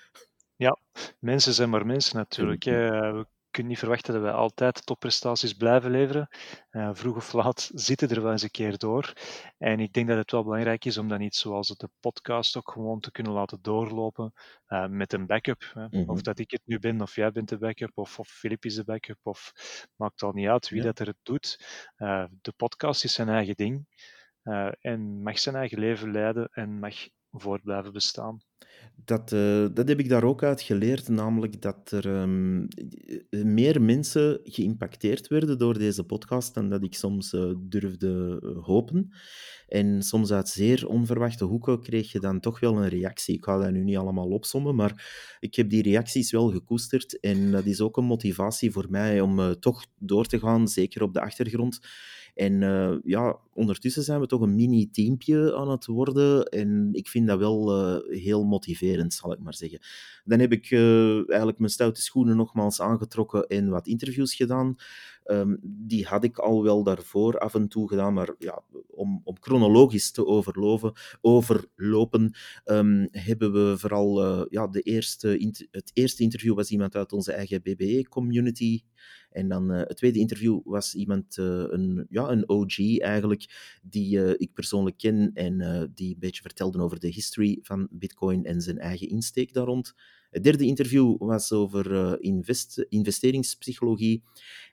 Ja, mensen zijn maar mensen natuurlijk. Hè. We kunnen niet verwachten dat wij altijd topprestaties blijven leveren. Uh, vroeg of laat zitten er wel eens een keer door. En ik denk dat het wel belangrijk is om dan iets zoals de podcast ook gewoon te kunnen laten doorlopen uh, met een backup. Hè. Mm-hmm. Of dat ik het nu ben, of jij bent de backup, of, of Filip is de backup, of maakt al niet uit wie ja. dat er het doet. Uh, de podcast is zijn eigen ding en mag zijn eigen leven leiden en mag voort blijven bestaan. Dat, uh, dat heb ik daar ook uit geleerd, namelijk dat er um, meer mensen geïmpacteerd werden door deze podcast dan dat ik soms uh, durfde hopen. En soms uit zeer onverwachte hoeken kreeg je dan toch wel een reactie. Ik ga dat nu niet allemaal opsommen, maar ik heb die reacties wel gekoesterd. En dat is ook een motivatie voor mij om toch door te gaan, zeker op de achtergrond. En uh, ja, ondertussen zijn we toch een mini-teampje aan het worden. En ik vind dat wel uh, heel motiverend, zal ik maar zeggen. Dan heb ik uh, eigenlijk mijn stoute schoenen nogmaals aangetrokken en wat interviews gedaan. Um, die had ik al wel daarvoor af en toe gedaan, maar ja, om, om chronologisch te overlopen, overlopen um, hebben we vooral ja, de eerste, het eerste interview was iemand uit onze eigen BBE-community. En dan uh, het tweede interview was iemand, uh, een, ja, een OG eigenlijk, die ik persoonlijk ken en die een beetje vertelde over de history van Bitcoin en zijn eigen insteek daar rond. Het derde interview was over invest investeringspsychologie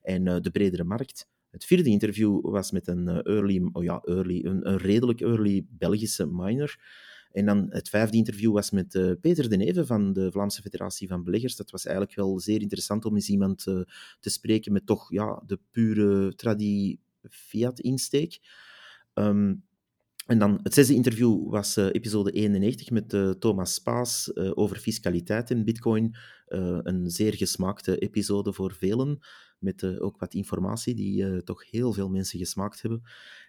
en de bredere markt. Het vierde interview was met een early, oh ja, early, een, een, redelijk early Belgische miner. En dan het vijfde interview was met uh, Peter de Neve van de Vlaamse Federatie van Beleggers. Dat was eigenlijk wel zeer interessant om eens iemand uh, te spreken met toch ja, de pure tradi fiat insteek. Um, en dan het zesde interview was uh, episode 91 met Thomas Spaas over fiscaliteit in Bitcoin. een zeer gesmaakte episode voor velen, met ook wat informatie die toch heel veel mensen gesmaakt hebben.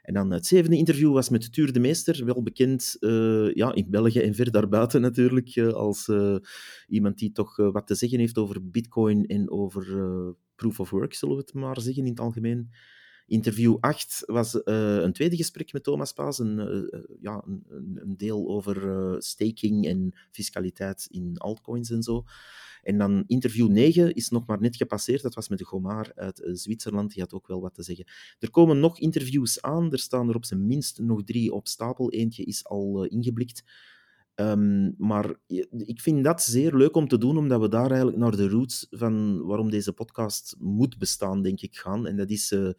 En dan het zevende interview was met Tuur de Meester, wel bekend ja, in België en ver daarbuiten natuurlijk, als iemand die toch wat te zeggen heeft over Bitcoin en over proof of work, zullen we het maar zeggen in het algemeen. Interview 8 was een tweede gesprek met Thomas Paas, een, ja, een, een, deel over staking en fiscaliteit in altcoins en zo. En dan interview 9 is nog maar net gepasseerd. Dat was met de Gomar uit Zwitserland. Die had ook wel wat te zeggen. Er komen nog interviews aan. Er staan er op zijn minst nog drie op stapel. Eentje is al ingeblikt. Um, maar ik vind dat zeer leuk om te doen, omdat we daar eigenlijk naar de roots van waarom deze podcast moet bestaan, denk ik, gaan. En dat is uh,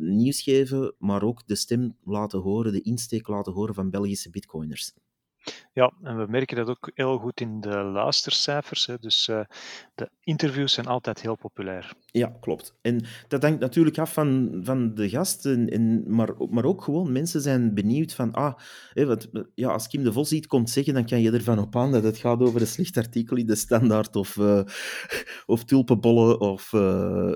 nieuws geven, maar ook de stem laten horen, de insteek laten horen van Belgische bitcoiners. Ja, en we merken dat ook heel goed in de luistercijfers. Hè. Dus uh, de interviews zijn altijd heel populair. Ja, klopt. En dat hangt natuurlijk af van, van de gast, en, en, maar, maar ook gewoon mensen zijn benieuwd van, ah, wat, ja, als Kim de Vos iets komt zeggen, dan kan je ervan op aan dat het gaat over een slecht artikel in de Standaard of, uh, of tulpenbollen of uh,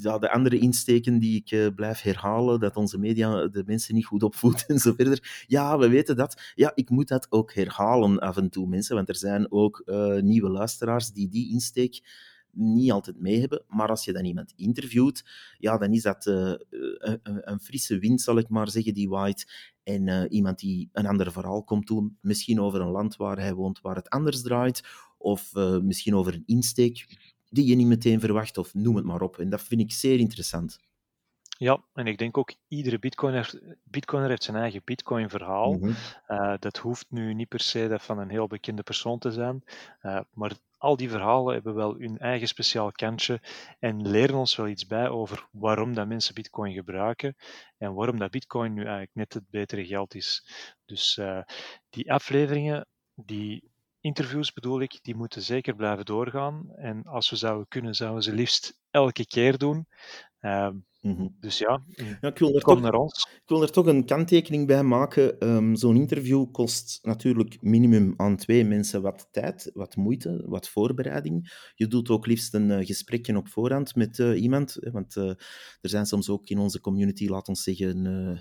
ja, de andere insteken die ik uh, blijf herhalen, dat onze media de mensen niet goed opvoedt *laughs* en zo verder. Ja, we weten dat. Ja, ik moet dat ook herhalen af en toe, mensen, want er zijn ook uh, nieuwe luisteraars die die insteek niet altijd mee hebben. Maar als je dan iemand interviewt, ja, dan is dat een, een, frisse wind, zal ik maar zeggen, die waait. En iemand die een ander verhaal komt doen, misschien over een land waar hij woont, waar het anders draait, of misschien over een insteek die je niet meteen verwacht, of noem het maar op. En dat vind ik zeer interessant. Ja, en ik denk ook iedere bitcoiner, bitcoiner heeft zijn eigen bitcoin-verhaal. Mm uh, dat hoeft nu niet per se dat van een heel bekende persoon te zijn, uh, maar al die verhalen hebben wel hun eigen speciaal kantje en leren ons wel iets bij over waarom dat mensen bitcoin gebruiken en waarom dat bitcoin nu eigenlijk net het betere geld is. Dus uh, die afleveringen, die interviews bedoel ik, die moeten zeker blijven doorgaan. En als we zouden kunnen, zouden we ze liefst elke keer doen. Uh, mm-hmm. Dus ja, ja ik wil er kom toch, naar ons. Ik wil er toch een kanttekening bij maken. Um, Zo'n interview kost natuurlijk minimum aan twee mensen wat tijd, wat moeite, wat voorbereiding. Je doet ook liefst een uh, gesprekje op voorhand met uh, iemand. Want uh, er zijn soms ook in onze community, laat ons zeggen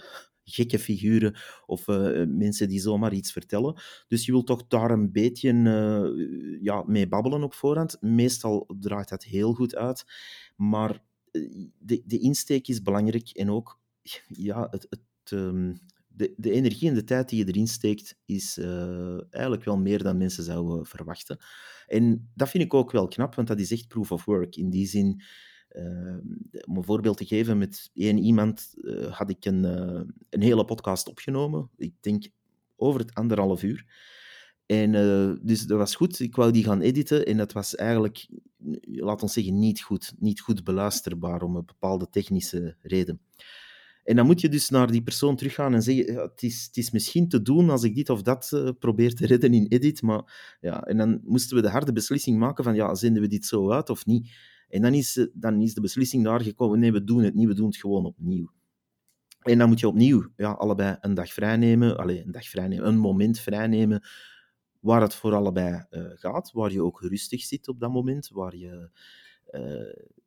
gekke figuren of uh, mensen die zomaar iets vertellen. Dus je wilt toch daar een beetje uh, ja, mee babbelen op voorhand. Meestal draait dat heel goed uit, maar eh, de, de insteek is belangrijk en ook *laughs* ja, het, het, um, de, de energie en de tijd die je erin steekt, is eigenlijk wel meer dan mensen zouden verwachten. En dat vind ik ook wel knap, want dat is echt proof of work. In die zin, uh, om een voorbeeld te geven, met één iemand uh, had ik een, uh, een hele podcast opgenomen. Ik denk over het anderhalf uur. En dus dat was goed. Ik wou die gaan editen en dat was eigenlijk, laat ons zeggen, niet goed. Niet goed beluisterbaar om een bepaalde technische reden. En dan moet je dus naar die persoon teruggaan en zeggen: het, is, het is misschien te doen als ik dit of dat probeer te redden in edit. Maar ja, en dan moesten we de harde beslissing maken: van ja, zenden we dit zo uit of niet? En dan is, dan is de beslissing daar gekomen, nee, we doen het niet, we doen het gewoon opnieuw. En dan moet je opnieuw ja, allebei een dag vrijnemen, allez, een dag vrijnemen, een moment vrijnemen waar het voor allebei uh, gaat, waar je ook rustig zit op dat moment, waar je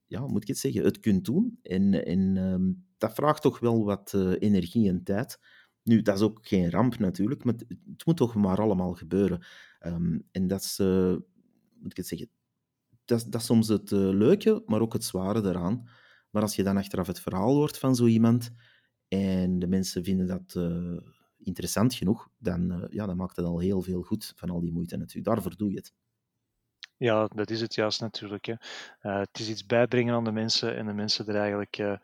ja, moet ik het zeggen, het kunt doen. En, en ehm, dat vraagt toch wel wat energie en tijd. Nu, dat is ook geen ramp natuurlijk, maar het, moet toch maar allemaal gebeuren. Ehm, en dat is, moet ik het zeggen, dat, dat is soms het leuke, maar ook het zware eraan. Maar als je dan achteraf het verhaal hoort van zo iemand en de mensen vinden dat interessant genoeg, dan, uh, ja, dan maakt het al heel veel goed van al die moeite natuurlijk. Daarvoor doe je het. Ja, dat is het juist natuurlijk. Hè. Uh, het is iets bijbrengen aan de mensen en de mensen er eigenlijk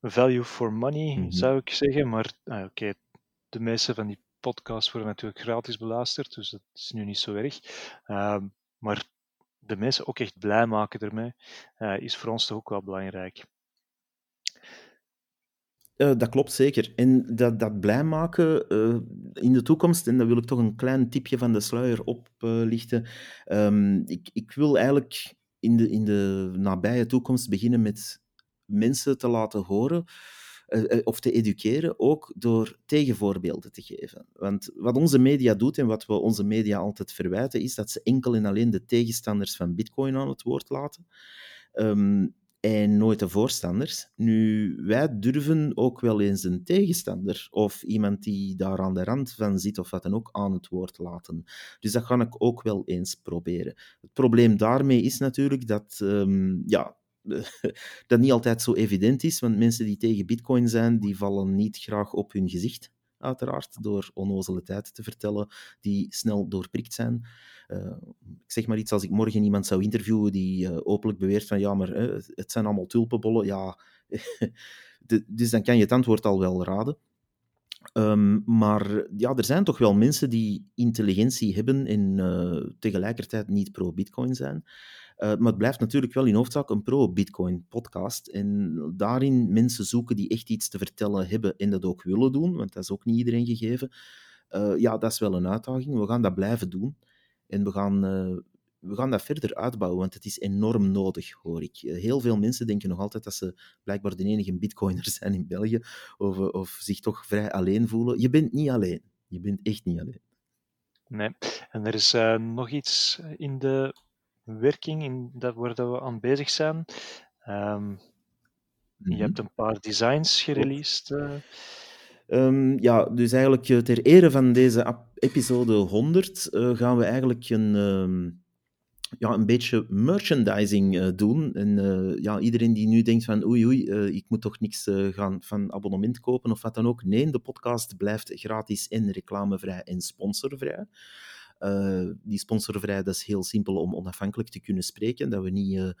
value for money, mm -hmm. zou ik zeggen. Maar oké, okay, de meeste van die podcasts worden natuurlijk gratis beluisterd, dus dat is nu niet zo erg. Ehm, maar de mensen ook echt blij maken ermee, is voor ons toch ook wel belangrijk. Uh, dat klopt zeker. En dat, dat blij maken uh, in de toekomst, en daar wil ik toch een klein tipje van de sluier oplichten. Um, ik, ik wil eigenlijk in de, in de nabije toekomst beginnen met mensen te laten horen uh, of te educeren, ook door tegenvoorbeelden te geven. Want wat onze media doet en wat we onze media altijd verwijten, is dat ze enkel en alleen de tegenstanders van Bitcoin aan het woord laten. Um, en nooit de voorstanders. Nu, wij durven ook wel eens een tegenstander of iemand die daar aan de rand van zit of wat dan ook aan het woord laten. Dus dat ga ik ook wel eens proberen. Het probleem daarmee is natuurlijk dat, um, ja, *laughs* dat niet altijd zo evident is, want mensen die tegen bitcoin zijn, die vallen niet graag op hun gezicht uiteraard, door onnozele tijd te vertellen die snel doorprikt zijn. Uh, ik zeg maar iets, als ik morgen iemand zou interviewen die uh, openlijk beweert van ja, maar uh, het zijn allemaal tulpenbollen, ja, *laughs* dus dan kan je het antwoord al wel raden. Um, maar ja, er zijn toch wel mensen die intelligentie hebben en tegelijkertijd niet pro-Bitcoin zijn. Uh, maar het blijft natuurlijk wel in hoofdzaak een pro-Bitcoin-podcast. En daarin mensen zoeken die echt iets te vertellen hebben en dat ook willen doen, want dat is ook niet iedereen gegeven. Uh, ja, dat is wel een uitdaging. We gaan dat blijven doen. En we gaan, we gaan dat verder uitbouwen, want het is enorm nodig, hoor ik. Heel veel mensen denken nog altijd dat ze blijkbaar de enige bitcoiner *laughs* zijn in België, of, of zich toch vrij alleen voelen. Je bent niet alleen. Je bent echt niet alleen. Nee, en er is uh, nog iets in de werking in dat, waar dat we aan bezig zijn. Um, -hmm. Je hebt een paar designs gereleased. Uh. Um, ja, dus eigenlijk ter ere van deze episode 100 uh, gaan we eigenlijk een, um, ja, een beetje merchandising uh, doen. En ja, iedereen die nu denkt van oei oei, ik moet toch niks gaan van abonnement kopen of wat dan ook. Nee, de podcast blijft gratis en reclamevrij en sponsorvrij. Die sponsorvrij, dat is heel simpel om onafhankelijk te kunnen spreken. Dat we niet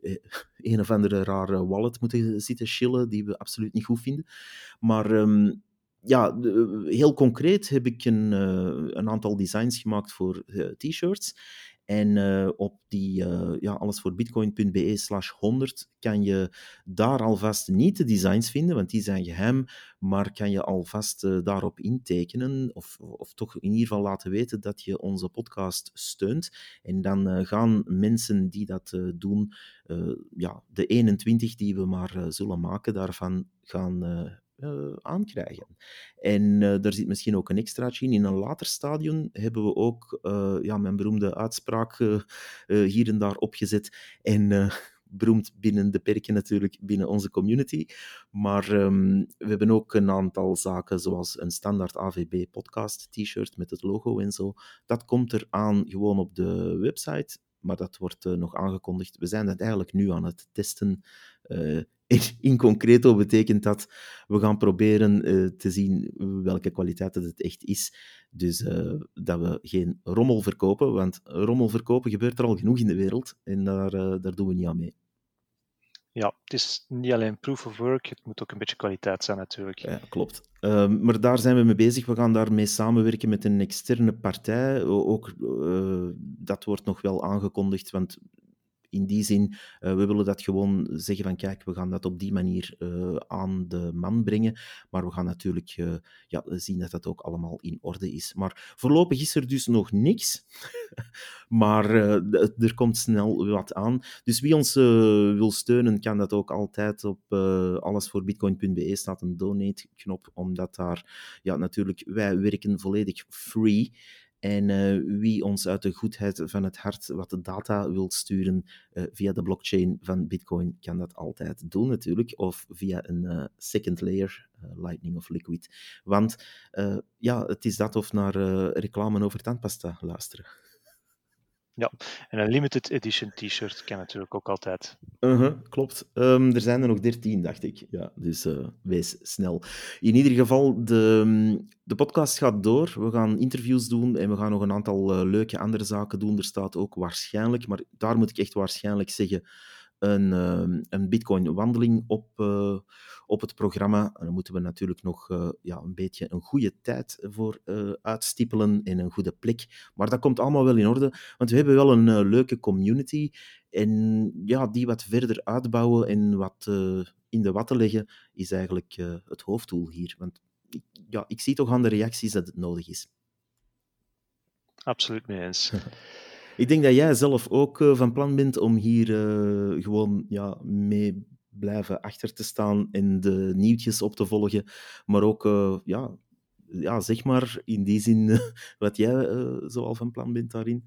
*laughs* een of andere rare wallet moeten zitten chillen die we absoluut niet goed vinden. Maar um, ja, heel concreet heb ik een, een aantal designs gemaakt voor t-shirts. En uh, op die uh, ja, allesvoorbitcoin.be slash 100 kan je daar alvast niet de designs vinden, want die zijn geheim, maar kan je alvast uh, daarop intekenen of, of toch in ieder geval laten weten dat je onze podcast steunt. En dan gaan mensen die dat doen, ja, de 21 die we maar zullen maken, daarvan gaan uh, aankrijgen. En uh, daar zit misschien ook een extraatje in. In een later stadium hebben we ook uh, ja, mijn beroemde uitspraak hier en daar opgezet. En beroemd binnen de perken natuurlijk, binnen onze community. Maar um, we hebben ook een aantal zaken, zoals een standaard AVB podcast t-shirt met het logo en zo. Dat komt er aan gewoon op de website, maar dat wordt nog aangekondigd. We zijn dat eigenlijk nu aan het testen. In concreto betekent dat we gaan proberen uh, te zien welke kwaliteit het echt is. Dus uh, dat we geen rommel verkopen, want rommel verkopen gebeurt er al genoeg in de wereld en daar, uh, daar doen we niet aan mee. Ja, het is niet alleen proof of work, het moet ook een beetje kwaliteit zijn natuurlijk. Ja, klopt. Uh, maar daar zijn we mee bezig. We gaan daarmee samenwerken met een externe partij. Ook uh, dat wordt nog wel aangekondigd, want in die zin, uh, we willen dat gewoon zeggen van kijk, we gaan dat op die manier uh, aan de man brengen. Maar we gaan natuurlijk uh, ja, zien dat dat ook allemaal in orde is. Maar voorlopig is er dus nog niks. *laughs* maar er komt snel wat aan. Dus wie ons wil steunen, kan dat ook altijd op allesvoorbitcoin.be staat een donate-knop, omdat daar ja, natuurlijk wij werken volledig free En uh, wie ons uit de goedheid van het hart wat de data wil sturen uh, via de blockchain van Bitcoin, kan dat altijd doen natuurlijk. Of via een uh, second layer, Lightning of Liquid. Want ja, het is dat of naar reclame over tandpasta luisteren. Ja, en een limited edition t-shirt kan natuurlijk ook altijd. Uh -huh, klopt. Um, er zijn er nog 13, dacht ik. Ja, dus uh, wees snel. In ieder geval, de, de podcast gaat door. We gaan interviews doen en we gaan nog een aantal uh, leuke andere zaken doen. Er staat ook waarschijnlijk, maar daar moet ik echt waarschijnlijk zeggen, een, uh, een Bitcoin-wandeling op, uh, op het programma. En dan moeten we natuurlijk nog uh, ja, een beetje een goede tijd voor uitstippelen en een goede plek. Maar dat komt allemaal wel in orde, want we hebben wel een leuke community. En ja, die wat verder uitbouwen en wat in de watten leggen, is eigenlijk het hoofddoel hier. Want ja, ik zie toch aan de reacties dat het nodig is. Absoluut mee eens. *laughs* Ik denk dat jij zelf ook uh, van plan bent om hier uh, gewoon ja, mee blijven achter te staan en de nieuwtjes op te volgen. Maar ook, uh, ja, ja, zeg maar, in die zin *laughs* wat jij zoal van plan bent daarin.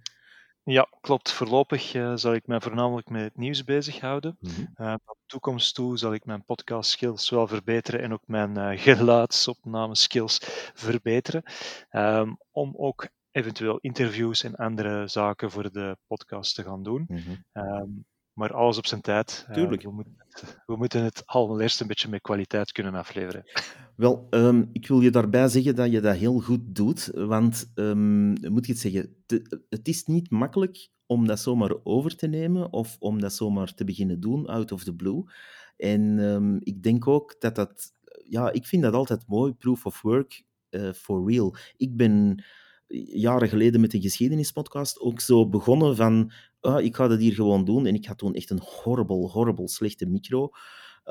Ja, klopt. Voorlopig uh, zal ik mij voornamelijk met het nieuws bezighouden. Mm -hmm. uh, toekomst toe zal ik mijn podcast skills wel verbeteren en ook mijn *laughs* uh, geluidsopname skills verbeteren. Um, om ook eventueel interviews en andere zaken voor de podcast te gaan doen. Mm -hmm. um, maar alles op zijn tijd. Tuurlijk. Uh, we, moeten het, we, moeten het allereerst een beetje met kwaliteit kunnen afleveren. Wel, um, ik wil je daarbij zeggen dat je dat heel goed doet. Want, um, moet je het zeggen, te, het is niet makkelijk om dat zomaar over te nemen of om dat zomaar te beginnen doen, out of the blue. En ik denk ook dat dat... Ja, ik vind dat altijd mooi, proof of work, uh, for real. Ik ben jaren geleden met de geschiedenispodcast ook zo begonnen van ah, ik ga dat hier gewoon doen. En ik had toen echt een horrible, horrible slechte micro.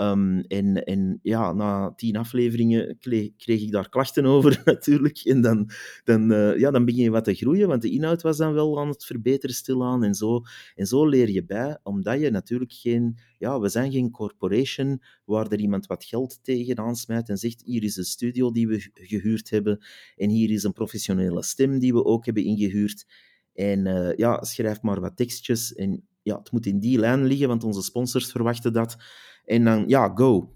Um, en, ja, na tien afleveringen kreeg ik daar klachten over *laughs* natuurlijk. En dan, dan, uh, ja, dan begin je wat te groeien, want de inhoud was dan wel aan het verbeteren stilaan. En zo, en zo leer je bij, omdat je natuurlijk geen... Ja, we zijn geen corporation waar er iemand wat geld tegenaan smijt en zegt hier is een studio die we gehuurd hebben en hier is een professionele stem die we ook hebben ingehuurd. En uh, ja, schrijf maar wat tekstjes en ja, het moet in die lijn liggen, want onze sponsors verwachten dat. En dan, ja, go.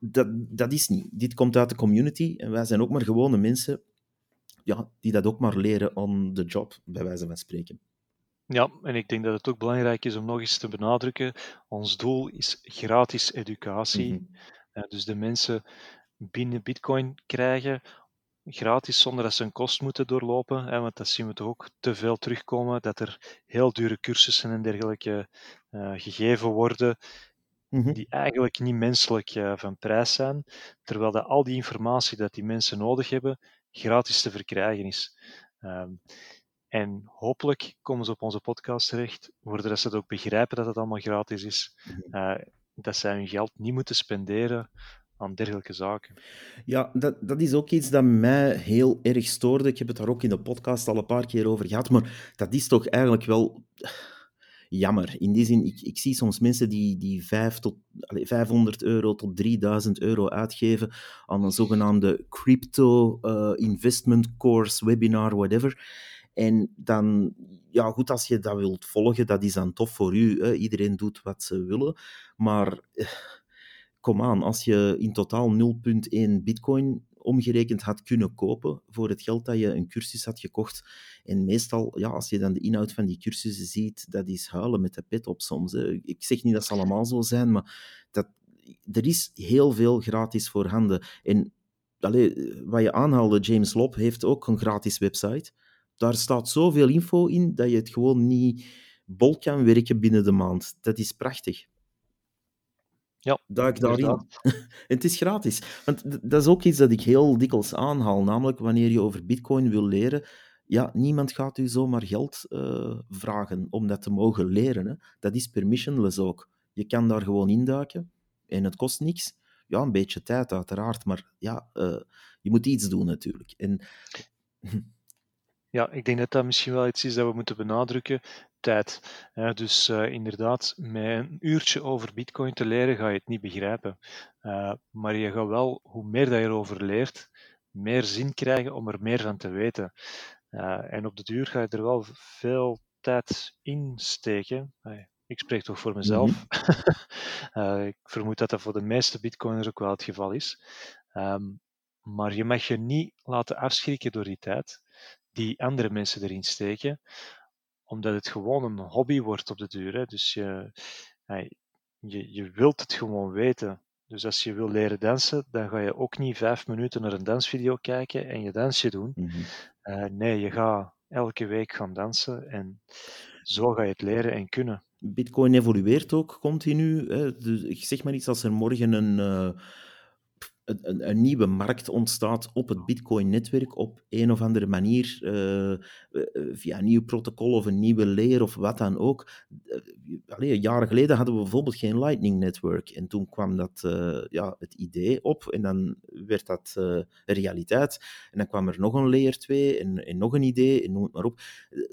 Dat, dat is niet. Dit komt uit de community en wij zijn ook maar gewone mensen ja, die dat ook maar leren on the job, bij wijze van spreken. Ja, en ik denk dat het ook belangrijk is om nog eens te benadrukken, ons doel is gratis educatie. Mm -hmm. dus de mensen binnen Bitcoin krijgen gratis zonder dat ze een kost moeten doorlopen. Hè, want dat zien we toch ook te veel terugkomen, dat er heel dure cursussen en dergelijke uh, gegeven worden, mm -hmm. die eigenlijk niet menselijk uh, van prijs zijn, terwijl dat al die informatie dat die mensen nodig hebben, gratis te verkrijgen is. Um, en hopelijk komen ze op onze podcast terecht, worden dat ze het ook begrijpen dat het allemaal gratis is. Uh, dat zij hun geld niet moeten spenderen aan dergelijke zaken. Ja, dat, dat is ook iets dat mij heel erg stoorde. Ik heb het daar ook in de podcast al een paar keer over gehad, maar dat is toch eigenlijk wel jammer. In die zin, ik, ik zie soms mensen die, die 5 tot, allez, 500 euro tot 3000 euro uitgeven aan een zogenaamde crypto uh, investment course, webinar, whatever. En dan, ja goed, als je dat wilt volgen, dat is dan tof voor u. Hè? Iedereen doet wat ze willen. Maar kom aan, als je in totaal 0,1 bitcoin omgerekend had kunnen kopen voor het geld dat je een cursus had gekocht. En meestal, ja, als je dan de inhoud van die cursussen ziet, dat is huilen met de pet op soms. Hè. Ik zeg niet dat ze allemaal zo zijn, maar dat, er is heel veel gratis voorhanden. En allez, wat je aanhaalde, James Lop heeft ook een gratis website. Daar staat zoveel info in dat je het gewoon niet bol kan werken binnen de maand. Dat is prachtig. Ja, duik daarin. *laughs* het is gratis. Want dat is ook iets dat ik heel dikwijls aanhaal. Namelijk, wanneer je over Bitcoin wil leren, ja, niemand gaat u zomaar geld uh, vragen om dat te mogen leren. Hè. Dat is permissionless ook. Je kan daar gewoon induiken en het kost niks. Ja, een beetje tijd uiteraard, maar ja, uh, je moet iets doen natuurlijk. En... Ja, ik denk dat dat misschien wel iets is dat we moeten benadrukken. Tijd. Ja, dus uh, inderdaad, met een uurtje over Bitcoin te leren ga je het niet begrijpen. Uh, maar je gaat wel, hoe meer dat je erover leert, meer zin krijgen om er meer van te weten. en op de duur ga je er wel veel tijd in steken. Ik spreek toch voor mezelf. uh, *laughs* ik vermoed dat dat voor de meeste bitcoiners ook wel het geval is. Um, maar je mag je niet laten afschrikken door die tijd die andere mensen erin steken, omdat het gewoon een hobby wordt op de duur. Hè. Dus je, je, je wilt het gewoon weten. Dus als je wil leren dansen, dan ga je ook niet vijf minuten naar een dansvideo kijken en je dansje doen. Mm nee, je gaat elke week gaan dansen en zo ga je het leren en kunnen. Bitcoin evolueert ook continu. Hè. Dus zeg maar iets als er morgen een. Uh een, nieuwe markt ontstaat op het Bitcoin-netwerk op een of andere manier, uh, via een nieuw protocol of een nieuwe layer of wat dan ook. Uh, jaren geleden hadden we bijvoorbeeld geen Lightning Network. En toen kwam dat, ja, het idee op en dan werd dat realiteit. En dan kwam er nog een layer 2 en, en nog een idee en noem het maar op.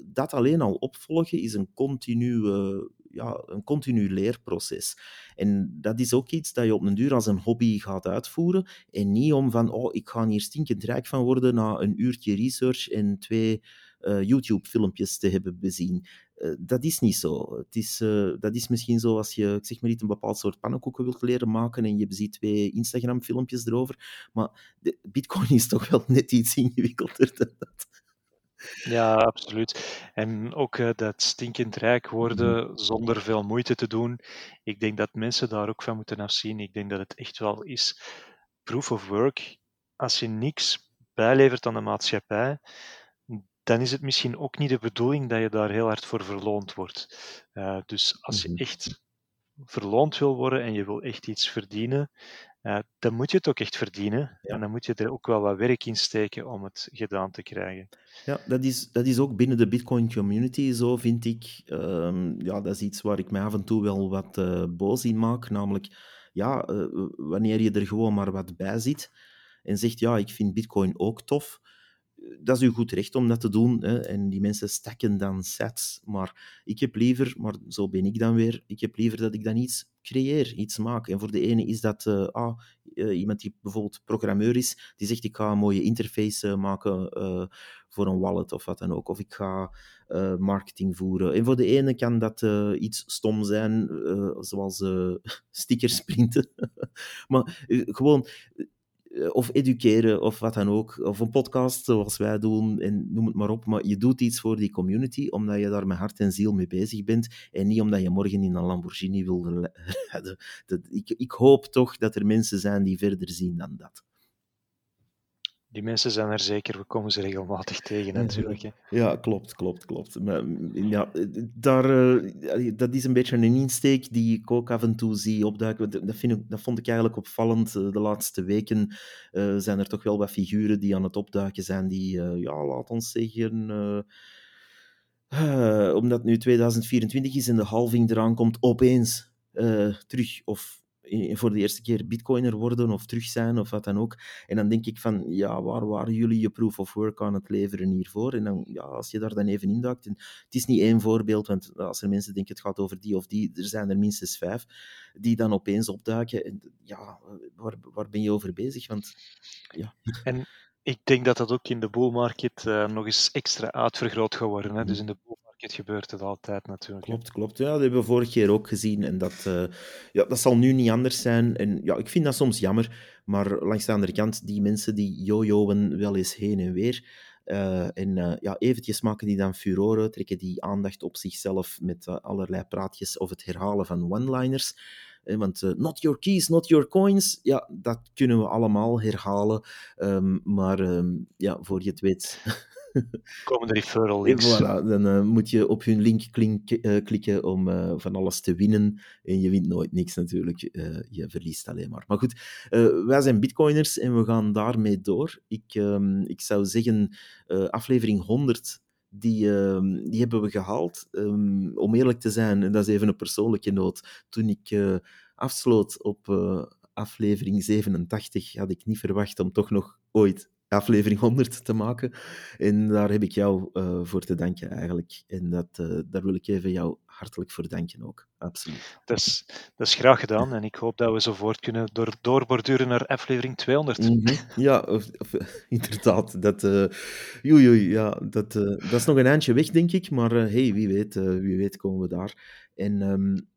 Dat alleen al opvolgen is een continue ja, een continu leerproces. En dat is ook iets dat je op een duur als een hobby gaat uitvoeren. En niet om van, oh, ik ga hier stinkend rijk van worden na een uurtje research en twee uh, YouTube-filmpjes te hebben bezien. Uh, dat is niet zo. Het is, uh, dat is misschien zo als je, ik zeg maar niet, een bepaald soort pannenkoeken wilt leren maken en je beziet twee Instagram-filmpjes erover. Maar de, Bitcoin is toch wel net iets ingewikkelder dan dat. Ja, absoluut. En ook uh, dat stinkend rijk worden zonder veel moeite te doen. Ik denk dat mensen daar ook van moeten afzien. Ik denk dat het echt wel is proof of work. Als je niks bijlevert aan de maatschappij, dan is het misschien ook niet de bedoeling dat je daar heel hard voor verloond wordt. Uh, dus als je mhm. echt verloond wil worden en je wil echt iets verdienen, uh, dan moet je het ook echt verdienen. En dan moet je er ook wel wat werk in steken om het gedaan te krijgen. Ja, dat is, dat is ook binnen de Bitcoin community zo, vind ik. Um, ja, dat is iets waar ik mij af en toe wel wat uh, boos in maak. Namelijk, ja, uh, wanneer je er gewoon maar wat bij zit en zegt, ja, ik vind Bitcoin ook tof dat is uw goed recht om dat te doen. Hè. En die mensen stakken dan sets. Maar ik heb liever, maar zo ben ik dan weer, ik heb liever dat ik dan iets creëer, iets maak. En voor de ene is dat uh, ah, uh, iemand die bijvoorbeeld programmeur is, die zegt ik ga een mooie interface uh, maken voor een wallet of wat dan ook. Of ik ga marketing voeren. En voor de ene kan dat iets stom zijn, zoals *laughs* stickers printen. *laughs* maar gewoon eh, of educeren of wat dan ook. Of een podcast zoals wij doen en noem het maar op. Maar je doet iets voor die community omdat je daar met hart en ziel mee bezig bent en niet omdat je morgen in een Lamborghini wil rijden. *laughs* Ik, ik hoop toch dat er mensen zijn die verder zien dan dat. Die mensen zijn er zeker, we komen ze regelmatig tegen natuurlijk. Hè. Ja, klopt, klopt, klopt. Maar, ja, daar, uh, dat is een beetje een insteek die ik ook af en toe zie opduiken. Dat, vind ik, dat vond ik eigenlijk opvallend. Eh, de laatste weken uh, zijn er toch wel wat figuren die aan het opduiken zijn, die, ja, laat ons zeggen... omdat nu 2024 is en de halving eraan komt, opeens terug of voor de eerste keer bitcoiner worden of terug zijn of wat dan ook. En dan denk ik van, ja, waar waren jullie je proof of work aan het leveren hiervoor? En dan, ja, als je daar dan even induikt, en het is niet één voorbeeld, want als er mensen denken het gaat over die of die, er zijn er minstens vijf, die dan opeens opduiken. En ja, waar, waar ben je over bezig? Want, ja. *laughs* En ik denk dat dat ook in de bull market uh, nog eens extra uitvergroot gaat worden. Hè? Dus mm. in de bull het gebeurt het altijd natuurlijk. Klopt, klopt. Ja, dat hebben we vorige keer ook gezien. En dat, uh, ja, dat zal nu niet anders zijn. En ja, ik vind dat soms jammer. Maar langs de andere kant, die mensen die jojoen wel eens heen en weer. Uh, en uh, ja, eventjes maken die dan furoren, trekken die aandacht op zichzelf met allerlei praatjes of het herhalen van one-liners. Want not your keys, not your coins, ja, dat kunnen we allemaal herhalen. Um, maar um, ja, voor je het weet *laughs* Komen de referral links. Voilà, dan uh, moet je op hun link klink, uh, klikken om uh, van alles te winnen. En je wint nooit niks natuurlijk, je verliest alleen maar. Maar goed, wij zijn bitcoiners en we gaan daarmee door. Ik, um, ik zou zeggen, aflevering 100 die, uh, die hebben we gehaald. Um, om eerlijk te zijn, en dat is even een persoonlijke noot, toen ik uh, afsloot op uh, aflevering 87, had ik niet verwacht om toch nog ooit aflevering 100 te maken. En daar heb ik jou uh, voor te danken eigenlijk. En dat, uh, daar wil ik even jou hartelijk voor danken ook. Absoluut. Dat is, dat is graag gedaan. En ik hoop dat we zo voort kunnen door, doorborduren naar aflevering 200. Mm -hmm. Ja, of, of, *laughs* inderdaad. Dat, uh, joei, joei, ja, dat, dat is nog een eindje weg, denk ik. Maar hey, wie weet, wie weet komen we daar. En... Um,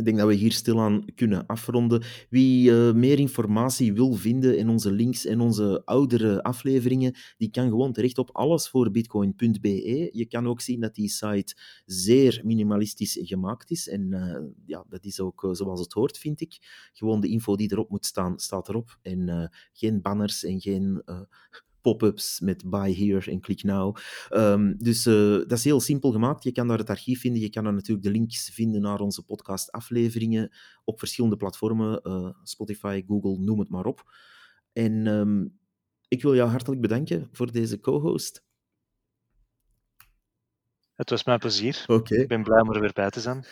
ik denk dat we hier stilaan kunnen afronden. Wie uh, meer informatie wil vinden in onze links en onze oudere afleveringen, die kan gewoon terecht op allesvoorbitcoin.be. Je kan ook zien dat die site zeer minimalistisch gemaakt is. En uh, ja, dat is ook uh, zoals het hoort, vind ik. Gewoon de info die erop moet staan, staat erop. En geen banners en geen pop-ups met buy here en click now. Um, dus uh, dat is heel simpel gemaakt. Je kan daar het archief vinden. Je kan daar natuurlijk de links vinden naar onze podcast-afleveringen op verschillende platformen. Uh, Spotify, Google, noem het maar op. En um, ik wil jou hartelijk bedanken voor deze co-host. Het was mijn plezier. Okay. Ik ben blij om er weer bij te zijn.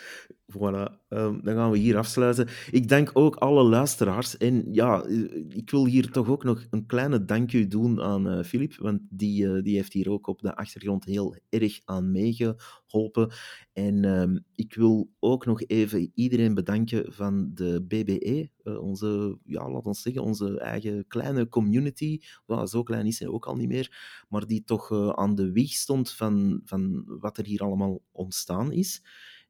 Voilà, um, dan gaan we hier afsluiten. Ik dank ook alle luisteraars. En ja, ik wil hier toch ook nog een kleine dankje doen aan Filip, uh, want die, uh, die heeft hier ook op de achtergrond heel erg aan meegeholpen. En um, ik wil ook nog even iedereen bedanken van de BBE, onze, ja, laten we zeggen, onze eigen kleine community. Well, zo klein is hij ook al niet meer, maar die toch aan de wieg stond van, van wat er hier allemaal ontstaan is.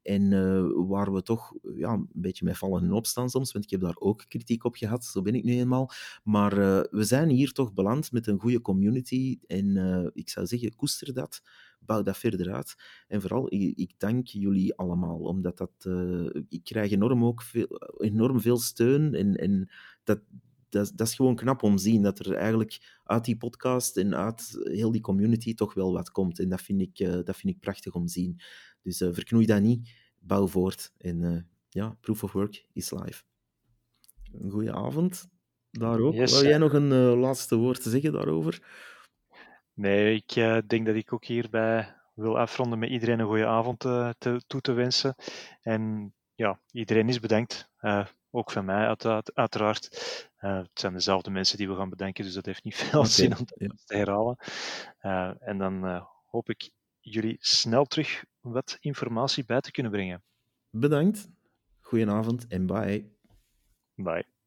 En uh, waar we toch ja, een beetje met vallen en opstaan soms, want ik heb daar ook kritiek op gehad, zo ben ik nu eenmaal. Maar uh, we zijn hier toch beland met een goede community en uh, ik zou zeggen, koester dat, bouw dat verder uit. En vooral, ik, ik dank jullie allemaal, omdat dat, ik krijg enorm, ook veel, enorm veel steun en, en dat, dat, dat, is gewoon knap om te zien dat er eigenlijk uit die podcast en uit heel die community toch wel wat komt. En dat vind ik, uh, dat vind ik prachtig om te zien. Dus uh, verknoei dat niet, bouw voort. En uh, ja, proof of work is live. Een goede avond daar ook. Yes, Wil jij nog een laatste woord te zeggen daarover? Nee, ik denk dat ik ook hierbij wil afronden met iedereen een goede avond te, toe te wensen. En ja, iedereen is bedankt. Ook van mij, uit, uiteraard. Uh, het zijn dezelfde mensen die we gaan bedenken, dus dat heeft niet *laughs* veel okay, zin om te, ja. te herhalen. Uh, en dan uh, hoop ik jullie snel terug wat informatie bij te kunnen brengen. Bedankt. Goedenavond en bye. Bye.